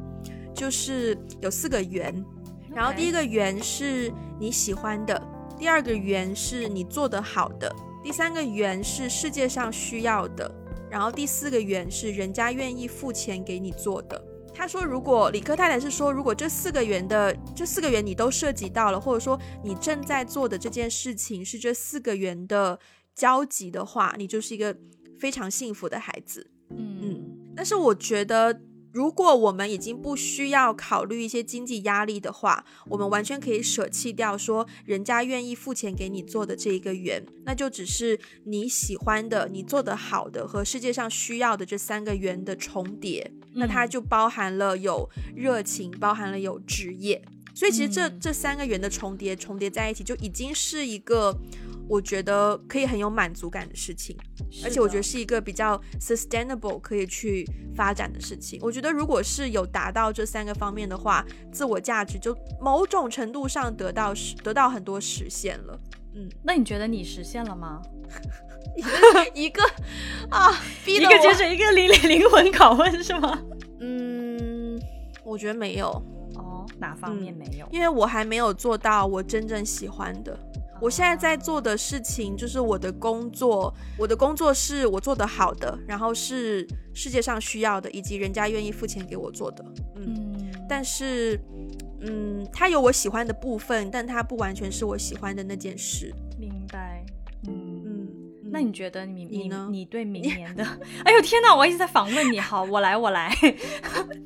B: 就是有四个圆，然后第一个圆是你喜欢的，第二个圆是你做得好的，第三个圆是世界上需要的，然后第四个圆是人家愿意付钱给你做的。他说：“如果理科太太是说，如果这四个圆的这四个圆你都涉及到了，或者说你正在做的这件事情是这四个圆的交集的话，你就是一个非常幸福的孩子。嗯嗯。但是我觉得。”如果我们已经不需要考虑一些经济压力的话，我们完全可以舍弃掉说人家愿意付钱给你做的这一个圆，那就只是你喜欢的、你做得好的和世界上需要的这三个圆的重叠，那它就包含了有热情，包含了有职业，所以其实这这三个圆的重叠重叠在一起，就已经是一个我觉得可以很有满足感的事情，而且我觉得是一个比较 sustainable 可以去发展的事情。我觉得如果是有达到这三个方面的话，自我价值就某种程度上得到实得到很多实现了。嗯，
A: 那你觉得你实现了吗？
B: 一个啊，
A: 一个接着一个灵灵魂拷问是吗？
B: 嗯，我觉得没有
A: 哦，哪方面没有？
B: 因为我还没有做到我真正喜欢的。我现在在做的事情就是我的工作，我的工作是我做的好的，然后是世界上需要的，以及人家愿意付钱给我做的。嗯，但是，嗯，它有我喜欢的部分，但它不完全是我喜欢的那件事。
A: 明白。那你觉得你你你对明年的？哎呦天哪！我一直在访问你。好，我来我来。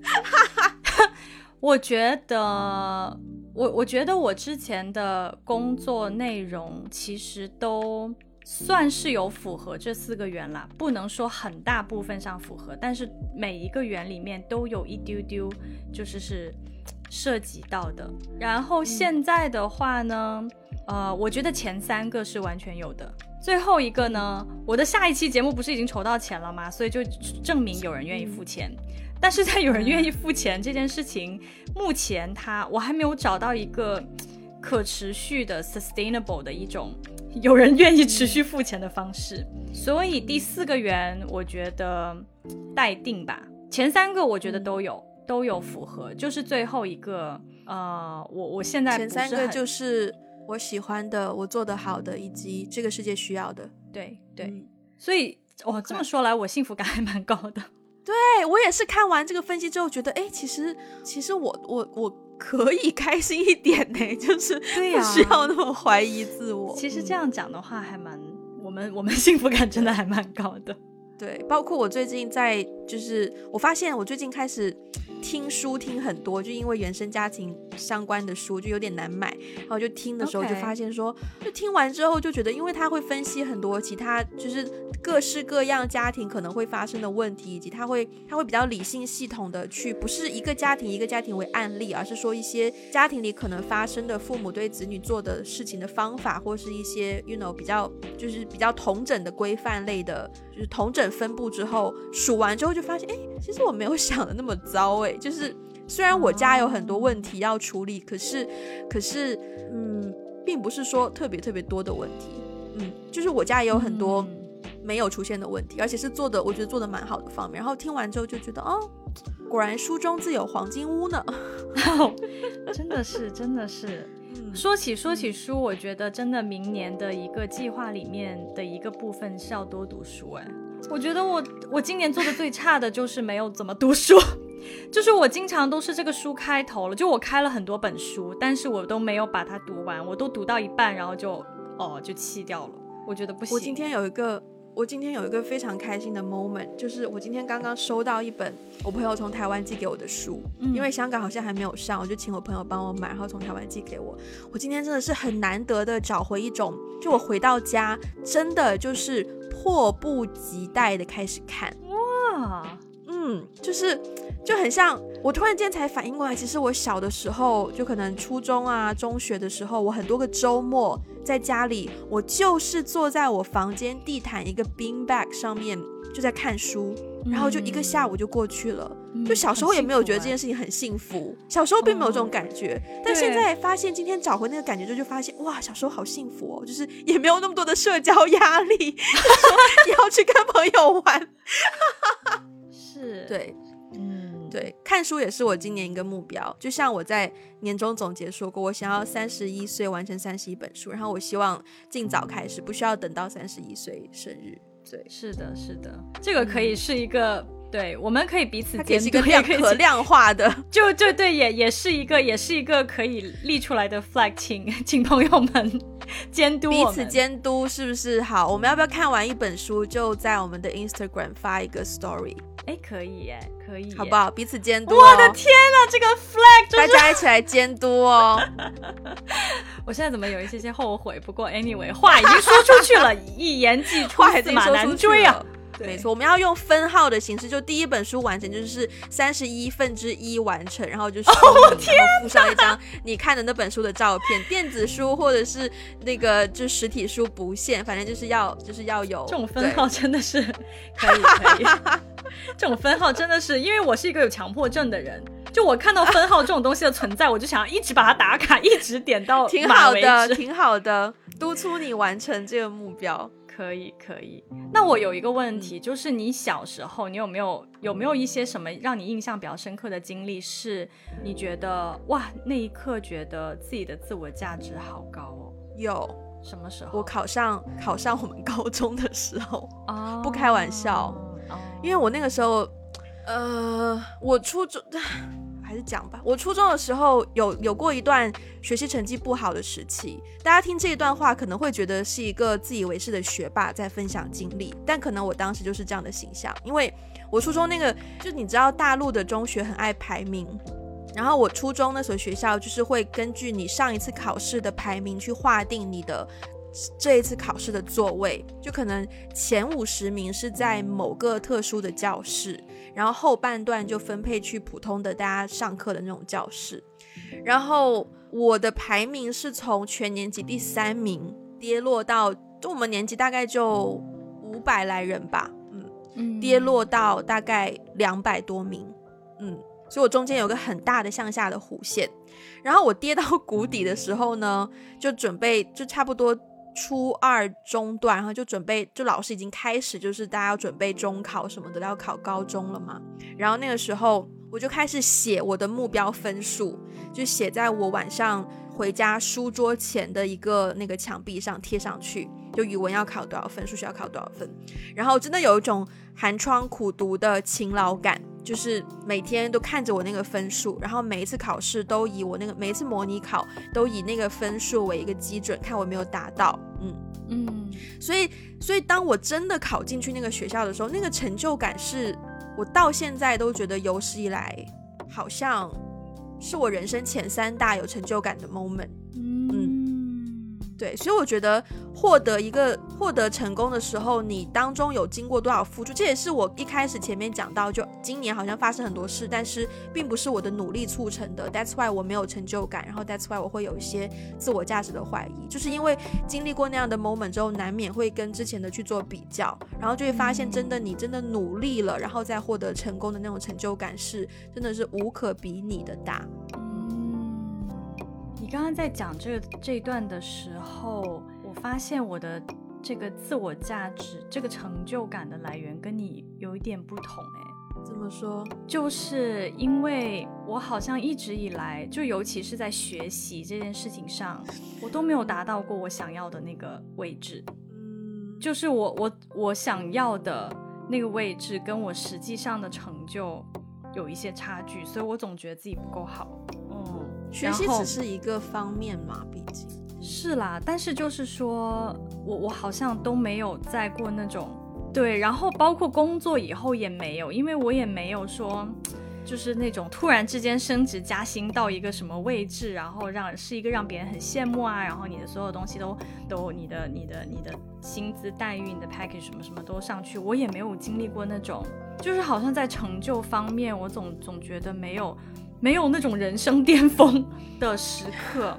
A: 我觉得。我我觉得我之前的工作内容其实都算是有符合这四个圆啦，不能说很大部分上符合，但是每一个圆里面都有一丢丢，就是是涉及到的。然后现在的话呢，呃，我觉得前三个是完全有的，最后一个呢，我的下一期节目不是已经筹到钱了吗？所以就证明有人愿意付钱。但是在有人愿意付钱这件事情，目前他我还没有找到一个可持续的 sustainable 的一种有人愿意持续付钱的方式。所以第四个圆我觉得待定吧，前三个我觉得都有都有符合，就是最后一个呃，我我现在
B: 前三个就是我喜欢的，我做的好的，以及这个世界需要的。
A: 对对，所以哦这么说来，我幸福感还蛮高的。
B: 对我也是看完这个分析之后，觉得哎，其实其实我我我可以开心一点呢，就是不需要那么怀疑自我。
A: 其实这样讲的话，还蛮我们我们幸福感真的还蛮高的。
B: 对，包括我最近在，就是我发现我最近开始。听书听很多，就因为原生家庭相关的书就有点难买，然后就听的时候就发现说，就听完之后就觉得，因为他会分析很多其他就是各式各样家庭可能会发生的问题，以及他会他会比较理性系统的去，不是一个家庭一个家庭为案例，而是说一些家庭里可能发生的父母对子女做的事情的方法，或是一些 you know 比较就是比较同整的规范类的，就是同整分布之后数完之后就发现，哎，其实我没有想的那么糟哎。就是虽然我家有很多问题要处理，可是可是嗯，并不是说特别特别多的问题，嗯，就是我家也有很多没有出现的问题，而且是做的我觉得做的蛮好的方面。然后听完之后就觉得哦，果然书中自有黄金屋呢，
A: 真的是真的是。说起说起书，我觉得真的明年的一个计划里面的一个部分是要多读书。哎，我觉得我我今年做的最差的就是没有怎么读书。就是我经常都是这个书开头了，就我开了很多本书，但是我都没有把它读完，我都读到一半，然后就哦就弃掉了。我觉得不行。
B: 我今天有一个，我今天有一个非常开心的 moment，就是我今天刚刚收到一本我朋友从台湾寄给我的书，因为香港好像还没有上，我就请我朋友帮我买，然后从台湾寄给我。我今天真的是很难得的找回一种，就我回到家，真的就是迫不及待的开始看。哇，嗯，就是。就很像，我突然间才反应过来，其实我小的时候，就可能初中啊、中学的时候，我很多个周末在家里，我就是坐在我房间地毯一个 bean bag 上面，就在看书，然后就一个下午就过去了。就小时候也没有觉得这件事情很幸福，小时候并没有这种感觉，但现在发现今天找回那个感觉之后，就发现哇，小时候好幸福哦，就是也没有那么多的社交压力，说要去跟朋友玩，
A: 是
B: 对。对，看书也是我今年一个目标。就像我在年终总结说过，我想要三十一岁完成三十一本书，然后我希望尽早开始，不需要等到三十一岁生日。对，
A: 是的，是的，这个可以是一个，对，我们可以彼此监
B: 督，也可量化的，
A: 就就对，也也是一个，也是一个可以立出来的 flag，请 请朋友们 监督，
B: 彼此监督是不是好？我们要不要看完一本书就在我们的 Instagram 发一个 story？
A: 哎，可以哎，可以，
B: 好不好？彼此监督。
A: 我的天哪，这个 flag，
B: 大家一起来监督哦。
A: 我现在怎么有一些些后悔？不过 anyway，话已经说出去了，一言既出，驷马难追啊。
B: 没错，我们要用分号的形式，就第一本书完成就是三十一分之一完成，然后就收名，然后附上一张你看的那本书的照片。电子书或者是那个就实体书不限，反正就是要就是要有
A: 这种分号，真的是 可以可以。这种分号真的是，因为我是一个有强迫症的人，就我看到分号这种东西的存在，我就想要一直把它打卡，一直点到
B: 挺好的，挺好的，督促你完成这个目标。
A: 可以可以，那我有一个问题，就是你小时候，你有没有有没有一些什么让你印象比较深刻的经历？是你觉得哇，那一刻觉得自己的自我价值好高哦？
B: 有
A: 什么时候？
B: 我考上考上我们高中的时候哦，不开玩笑，因为我那个时候，呃，我初中。还是讲吧。我初中的时候有有过一段学习成绩不好的时期。大家听这一段话可能会觉得是一个自以为是的学霸在分享经历，但可能我当时就是这样的形象。因为我初中那个，就你知道大陆的中学很爱排名，然后我初中那所学校就是会根据你上一次考试的排名去划定你的。这一次考试的座位，就可能前五十名是在某个特殊的教室，然后后半段就分配去普通的大家上课的那种教室。然后我的排名是从全年级第三名跌落到，就我们年级大概就五百来人吧，嗯，跌落到大概两百多名，嗯，所以我中间有个很大的向下的弧线。然后我跌到谷底的时候呢，就准备就差不多。初二中段，然后就准备，就老师已经开始，就是大家要准备中考什么的，要考高中了嘛。然后那个时候，我就开始写我的目标分数，就写在我晚上回家书桌前的一个那个墙壁上贴上去，就语文要考多少分，数学要考多少分。然后真的有一种寒窗苦读的勤劳感。就是每天都看着我那个分数，然后每一次考试都以我那个每一次模拟考都以那个分数为一个基准，看我没有达到。嗯嗯，所以所以当我真的考进去那个学校的时候，那个成就感是我到现在都觉得有史以来好像是我人生前三大有成就感的 moment。嗯对，所以我觉得获得一个获得成功的时候，你当中有经过多少付出，这也是我一开始前面讲到，就今年好像发生很多事，但是并不是我的努力促成的。That's why 我没有成就感，然后 That's why 我会有一些自我价值的怀疑，就是因为经历过那样的 moment 之后，难免会跟之前的去做比较，然后就会发现，真的你真的努力了，然后再获得成功的那种成就感是真的是无可比拟的大。
A: 嗯你刚刚在讲这这一段的时候，我发现我的这个自我价值、这个成就感的来源跟你有一点不同哎。
B: 怎么说？
A: 就是因为我好像一直以来，就尤其是在学习这件事情上，我都没有达到过我想要的那个位置。嗯，就是我我我想要的那个位置，跟我实际上的成就有一些差距，所以我总觉得自己不够好。
B: 嗯学习只是一个方面嘛，毕竟
A: 是啦。但是就是说，我我好像都没有在过那种对，然后包括工作以后也没有，因为我也没有说，就是那种突然之间升职加薪到一个什么位置，然后让是一个让别人很羡慕啊，然后你的所有东西都都你的你的你的薪资待遇、你的 package 什么什么都上去，我也没有经历过那种，就是好像在成就方面，我总总觉得没有。没有那种人生巅峰的时刻，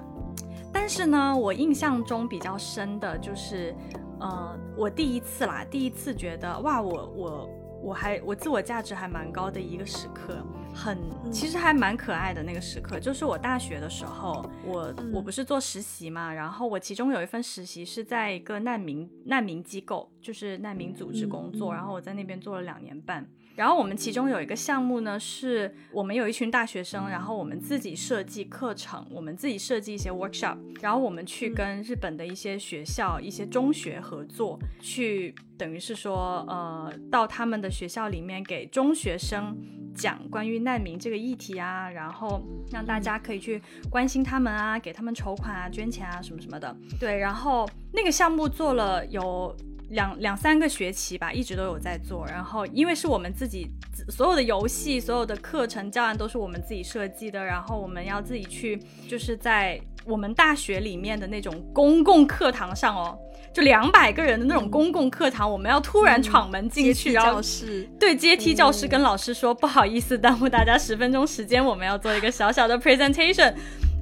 A: 但是呢，我印象中比较深的就是，呃，我第一次啦，第一次觉得哇，我我我还我自我价值还蛮高的一个时刻，很其实还蛮可爱的那个时刻，就是我大学的时候，我我不是做实习嘛，然后我其中有一份实习是在一个难民难民机构，就是难民组织工作，然后我在那边做了两年半。然后我们其中有一个项目呢，是我们有一群大学生，然后我们自己设计课程，我们自己设计一些 workshop，然后我们去跟日本的一些学校、一些中学合作，去等于是说，呃，到他们的学校里面给中学生讲关于难民这个议题啊，然后让大家可以去关心他们啊，给他们筹款啊、捐钱啊什么什么的。对，然后那个项目做了有。两两三个学期吧，一直都有在做。然后因为是我们自己所有的游戏、所有的课程教案都是我们自己设计的，然后我们要自己去，就是在我们大学里面的那种公共课堂上哦，就两百个人的那种公共课堂，我们要突然闯门进去，然后
B: 教室
A: 对阶梯教室跟老师说不好意思耽误大家十分钟时间，我们要做一个小小的 presentation。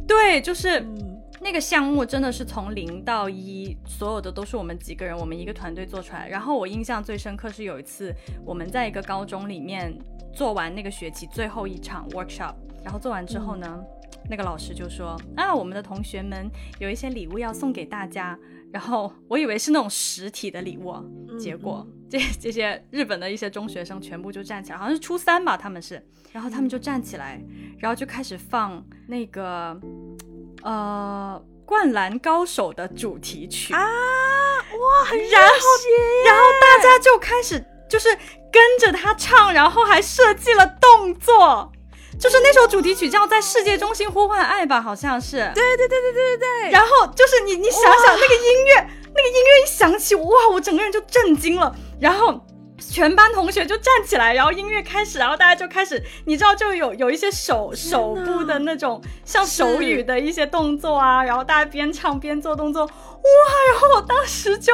A: 对，就是。那个项目真的是从零到一，所有的都是我们几个人，我们一个团队做出来。然后我印象最深刻是有一次我们在一个高中里面做完那个学期最后一场 workshop，然后做完之后呢，那个老师就说啊，我们的同学们有一些礼物要送给大家。然后我以为是那种实体的礼物，结果这这些日本的一些中学生全部就站起来，好像是初三吧，他们是，然后他们就站起来，然后就开始放那个。呃，灌篮高手的主题曲
B: 啊，哇，很
A: 然后然后大家就开始就是跟着他唱，然后还设计了动作，就是那首主题曲叫《在世界中心呼唤爱》吧，好像是。
B: 对对对对对对对。
A: 然后就是你你想想那个音乐，那个音乐一响起，哇，我整个人就震惊了，然后。全班同学就站起来，然后音乐开始，然后大家就开始，你知道就有有一些手手部的那种像手语的一些动作啊，然后大家边唱边做动作，哇！然后我当时就，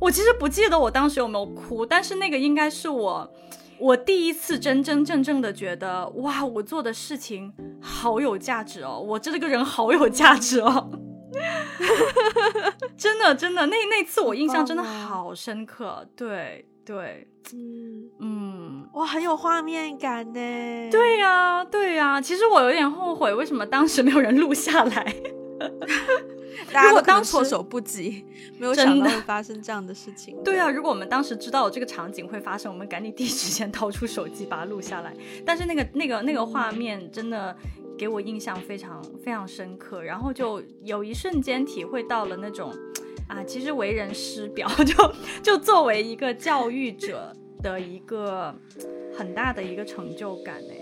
A: 我其实不记得我当时有没有哭，但是那个应该是我我第一次真真正正的觉得，哇，我做的事情好有价值哦，我这个人好有价值哦，真的真的，那那次我印象真的好深刻，对。对，嗯
B: 嗯，哇，很有画面感呢。
A: 对呀，对呀。其实我有点后悔，为什么当时没有人录下来？
B: 如果当措手不及，没有想到会发生这样的事情。
A: 对啊，如果我们当时知道这个场景会发生，我们赶紧第一时间掏出手机把它录下来。但是那个那个那个画面真的给我印象非常非常深刻，然后就有一瞬间体会到了那种。啊，其实为人师表，就就作为一个教育者的一个很大的一个成就感呢。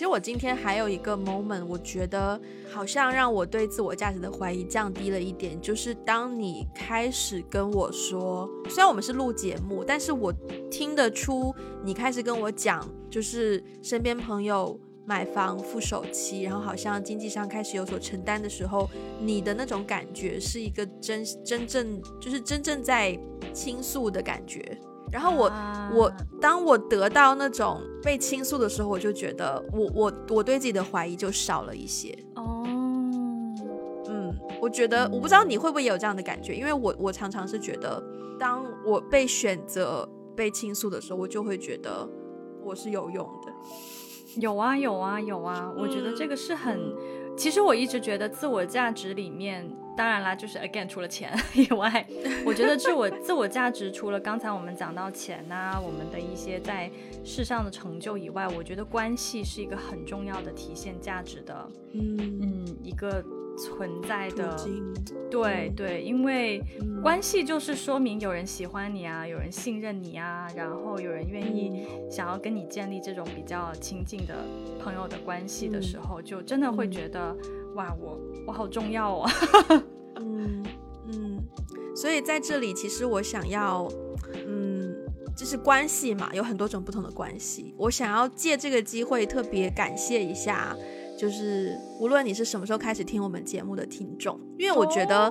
B: 其实我今天还有一个 moment，我觉得好像让我对自我价值的怀疑降低了一点，就是当你开始跟我说，虽然我们是录节目，但是我听得出你开始跟我讲，就是身边朋友。买房付首期，然后好像经济上开始有所承担的时候，你的那种感觉是一个真真正就是真正在倾诉的感觉。然后我我当我得到那种被倾诉的时候，我就觉得我我我对自己的怀疑就少了一些。哦，嗯，我觉得我不知道你会不会有这样的感觉，因为我我常常是觉得，当我被选择被倾诉的时候，我就会觉得我是有用的。
A: 有啊有啊有啊，我觉得这个是很，其实我一直觉得自我价值里面，当然啦，就是 again 除了钱 以外，我觉得自我自我价值除了刚才我们讲到钱呐，我们的一些在世上的成就以外，我觉得关系是一个很重要的体现价值的，嗯嗯一个。存在的，对对，因为关系就是说明有人喜欢你啊，有人信任你啊，然后有人愿意想要跟你建立这种比较亲近的朋友的关系的时候，就真的会觉得哇，我我好重要啊。
B: 嗯嗯，所以在这里，其实我想要，嗯，就是关系嘛，有很多种不同的关系，我想要借这个机会特别感谢一下。就是无论你是什么时候开始听我们节目的听众，因为我觉得，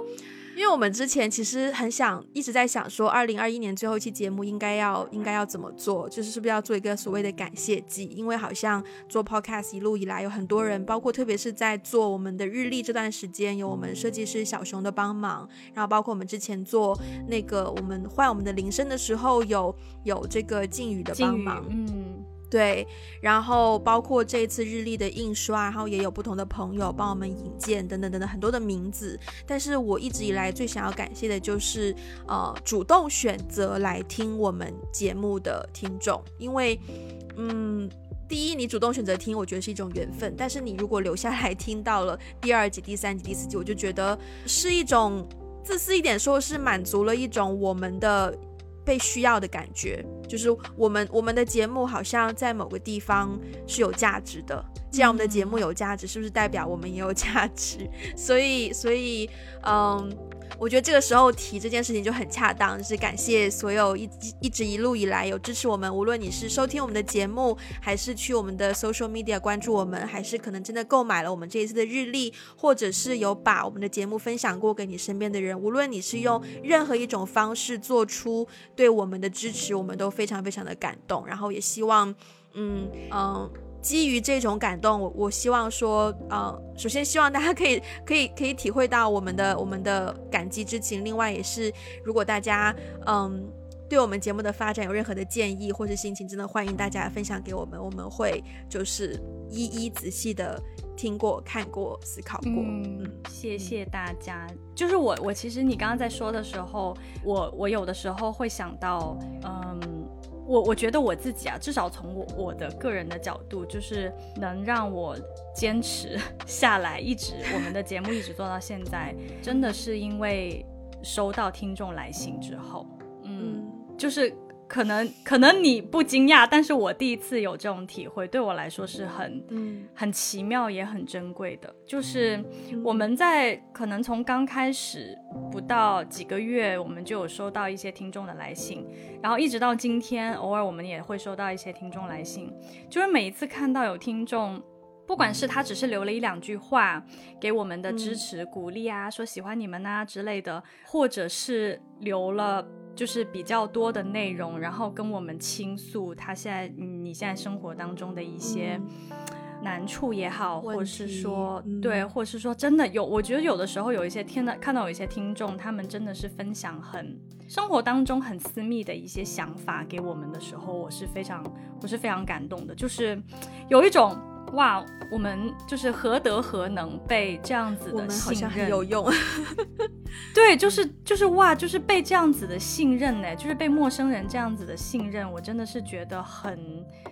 B: 因为我们之前其实很想一直在想说，二零二一年最后一期节目应该要应该要怎么做，就是是不是要做一个所谓的感谢季？因为好像做 podcast 一路以来有很多人，包括特别是在做我们的日历这段时间，有我们设计师小熊的帮忙，然后包括我们之前做那个我们换我们的铃声的时候，有有这个靖宇的帮忙，嗯。对，然后包括这次日历的印刷，然后也有不同的朋友帮我们引荐等等等等很多的名字。但是我一直以来最想要感谢的就是，呃，主动选择来听我们节目的听众，因为，嗯，第一，你主动选择听，我觉得是一种缘分。但是你如果留下来听到了第二集、第三集、第四集，我就觉得是一种自私一点说，是满足了一种我们的。被需要的感觉，就是我们我们的节目好像在某个地方是有价值的。既然我们的节目有价值，是不是代表我们也有价值？所以，所以，嗯，我觉得这个时候提这件事情就很恰当，是感谢所有一一直一路以来有支持我们，无论你是收听我们的节目，还是去我们的 social media 关注我们，还是可能真的购买了我们这一次的日历，或者是有把我们的节目分享过给你身边的人，无论你是用任何一种方式做出对我们的支持，我们都非常非常的感动，然后也希望，嗯嗯。基于这种感动，我我希望说，呃，首先希望大家可以 可以可以体会到我们的我们的感激之情。另外，也是如果大家嗯对我们节目的发展有任何的建议或是心情，真的欢迎大家分享给我们，我们会就是一一仔细的听过、看过、思考过。
A: 嗯，谢谢大家。就是我我其实你刚刚在说的时候，我我有的时候会想到，嗯。我我觉得我自己啊，至少从我我的个人的角度，就是能让我坚持 下来，一直我们的节目一直做到现在，真的是因为收到听众来信之后，嗯，就是。可能可能你不惊讶，但是我第一次有这种体会，对我来说是很嗯很奇妙也很珍贵的。就是我们在可能从刚开始不到几个月，我们就有收到一些听众的来信，然后一直到今天，偶尔我们也会收到一些听众来信。就是每一次看到有听众，不管是他只是留了一两句话给我们的支持鼓励啊，说喜欢你们呐之类的，或者是留了。就是比较多的内容，然后跟我们倾诉他现在你现在生活当中的一些难处也好，或者是说对，或者是说真的有，我觉得有的时候有一些听到看到有一些听众，他们真的是分享很生活当中很私密的一些想法给我们的时候，我是非常我是非常感动的，就是有一种。哇，我们就是何德何能被这样子的信任？
B: 有用。
A: 对，就是就是哇，就是被这样子的信任呢，就是被陌生人这样子的信任，我真的是觉得很，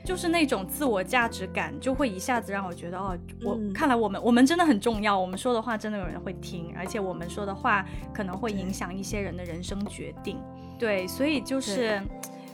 A: 就是那种自我价值感就会一下子让我觉得哦，我看来我们我们真的很重要，我们说的话真的有人会听，而且我们说的话可能会影响一些人的人生决定。对，所以就是。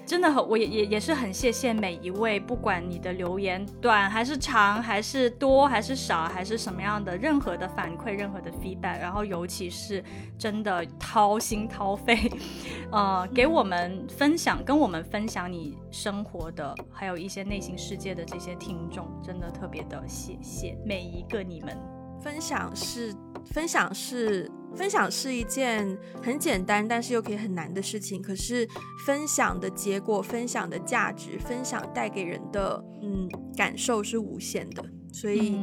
A: 真的很，我也也也是很谢谢每一位，不管你的留言短还是长，还是多还是少，还是什么样的，任何的反馈，任何的 feedback，然后尤其是真的掏心掏肺，呃，给我们分享，跟我们分享你生活的，还有一些内心世界的这些听众，真的特别的谢谢每一个你们。
B: 分享是分享是。分享是一件很简单，但是又可以很难的事情。可是分享的结果、分享的价值、分享带给人的嗯感受是无限的，所以。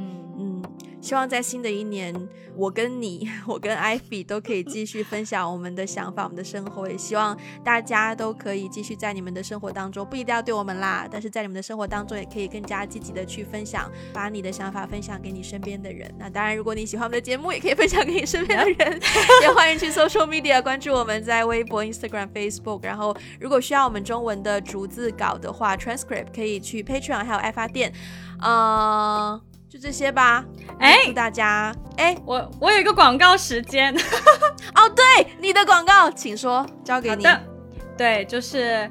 B: 希望在新的一年，我跟你，我跟艾比都可以继续分享我们的想法、我们的生活。也希望大家都可以继续在你们的生活当中，不一定要对我们啦，但是在你们的生活当中，也可以更加积极的去分享，把你的想法分享给你身边的人。那当然，如果你喜欢我们的节目，也可以分享给你身边的人。也欢迎去 social media 关注我们，在微博、Instagram、Facebook。然后，如果需要我们中文的逐字稿的话，transcript 可以去 Patreon 还有爱发电。嗯。就这些吧，哎，祝大家，哎，
A: 我我有一个广告时间，
B: 哦，对，你的广告，请说，交给你。
A: 对，就是，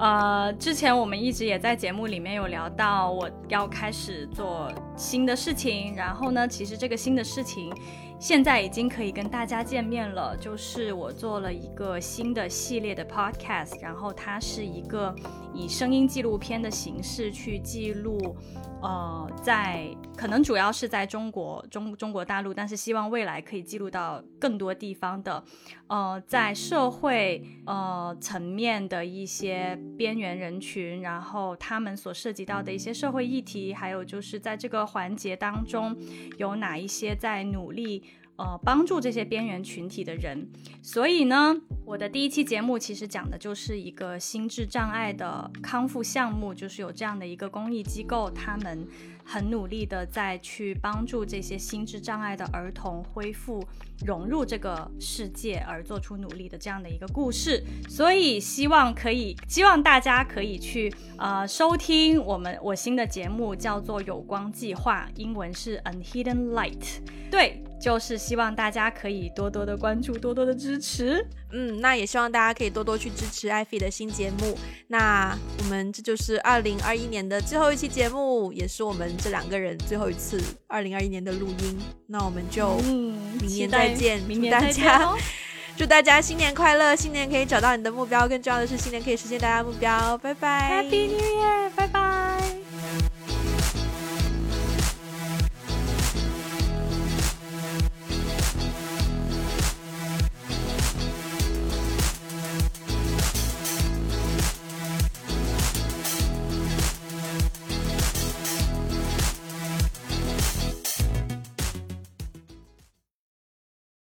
A: 呃，之前我们一直也在节目里面有聊到，我要开始做新的事情，然后呢，其实这个新的事情。现在已经可以跟大家见面了，就是我做了一个新的系列的 podcast，然后它是一个以声音纪录片的形式去记录，呃，在可能主要是在中国中中国大陆，但是希望未来可以记录到更多地方的，呃，在社会呃层面的一些边缘人群，然后他们所涉及到的一些社会议题，还有就是在这个环节当中有哪一些在努力。呃，帮助这些边缘群体的人，所以呢，我的第一期节目其实讲的就是一个心智障碍的康复项目，就是有这样的一个公益机构，他们很努力的在去帮助这些心智障碍的儿童恢复融入这个世界而做出努力的这样的一个故事。所以希望可以，希望大家可以去呃收听我们我新的节目，叫做有光计划，英文是 Unhidden Light，对。就是希望大家可以多多的关注，多多的支持。
B: 嗯，那也希望大家可以多多去支持艾菲的新节目。那我们这就是二零二一年的最后一期节目，也是我们这两个人最后一次二零二一年的录音。那我们就明年再见，
A: 明年再见。
B: 祝大家新年快乐，新年可以找到你的目标，更重要的是新年可以实现大家目标。拜拜
A: ，Happy New Year，拜拜。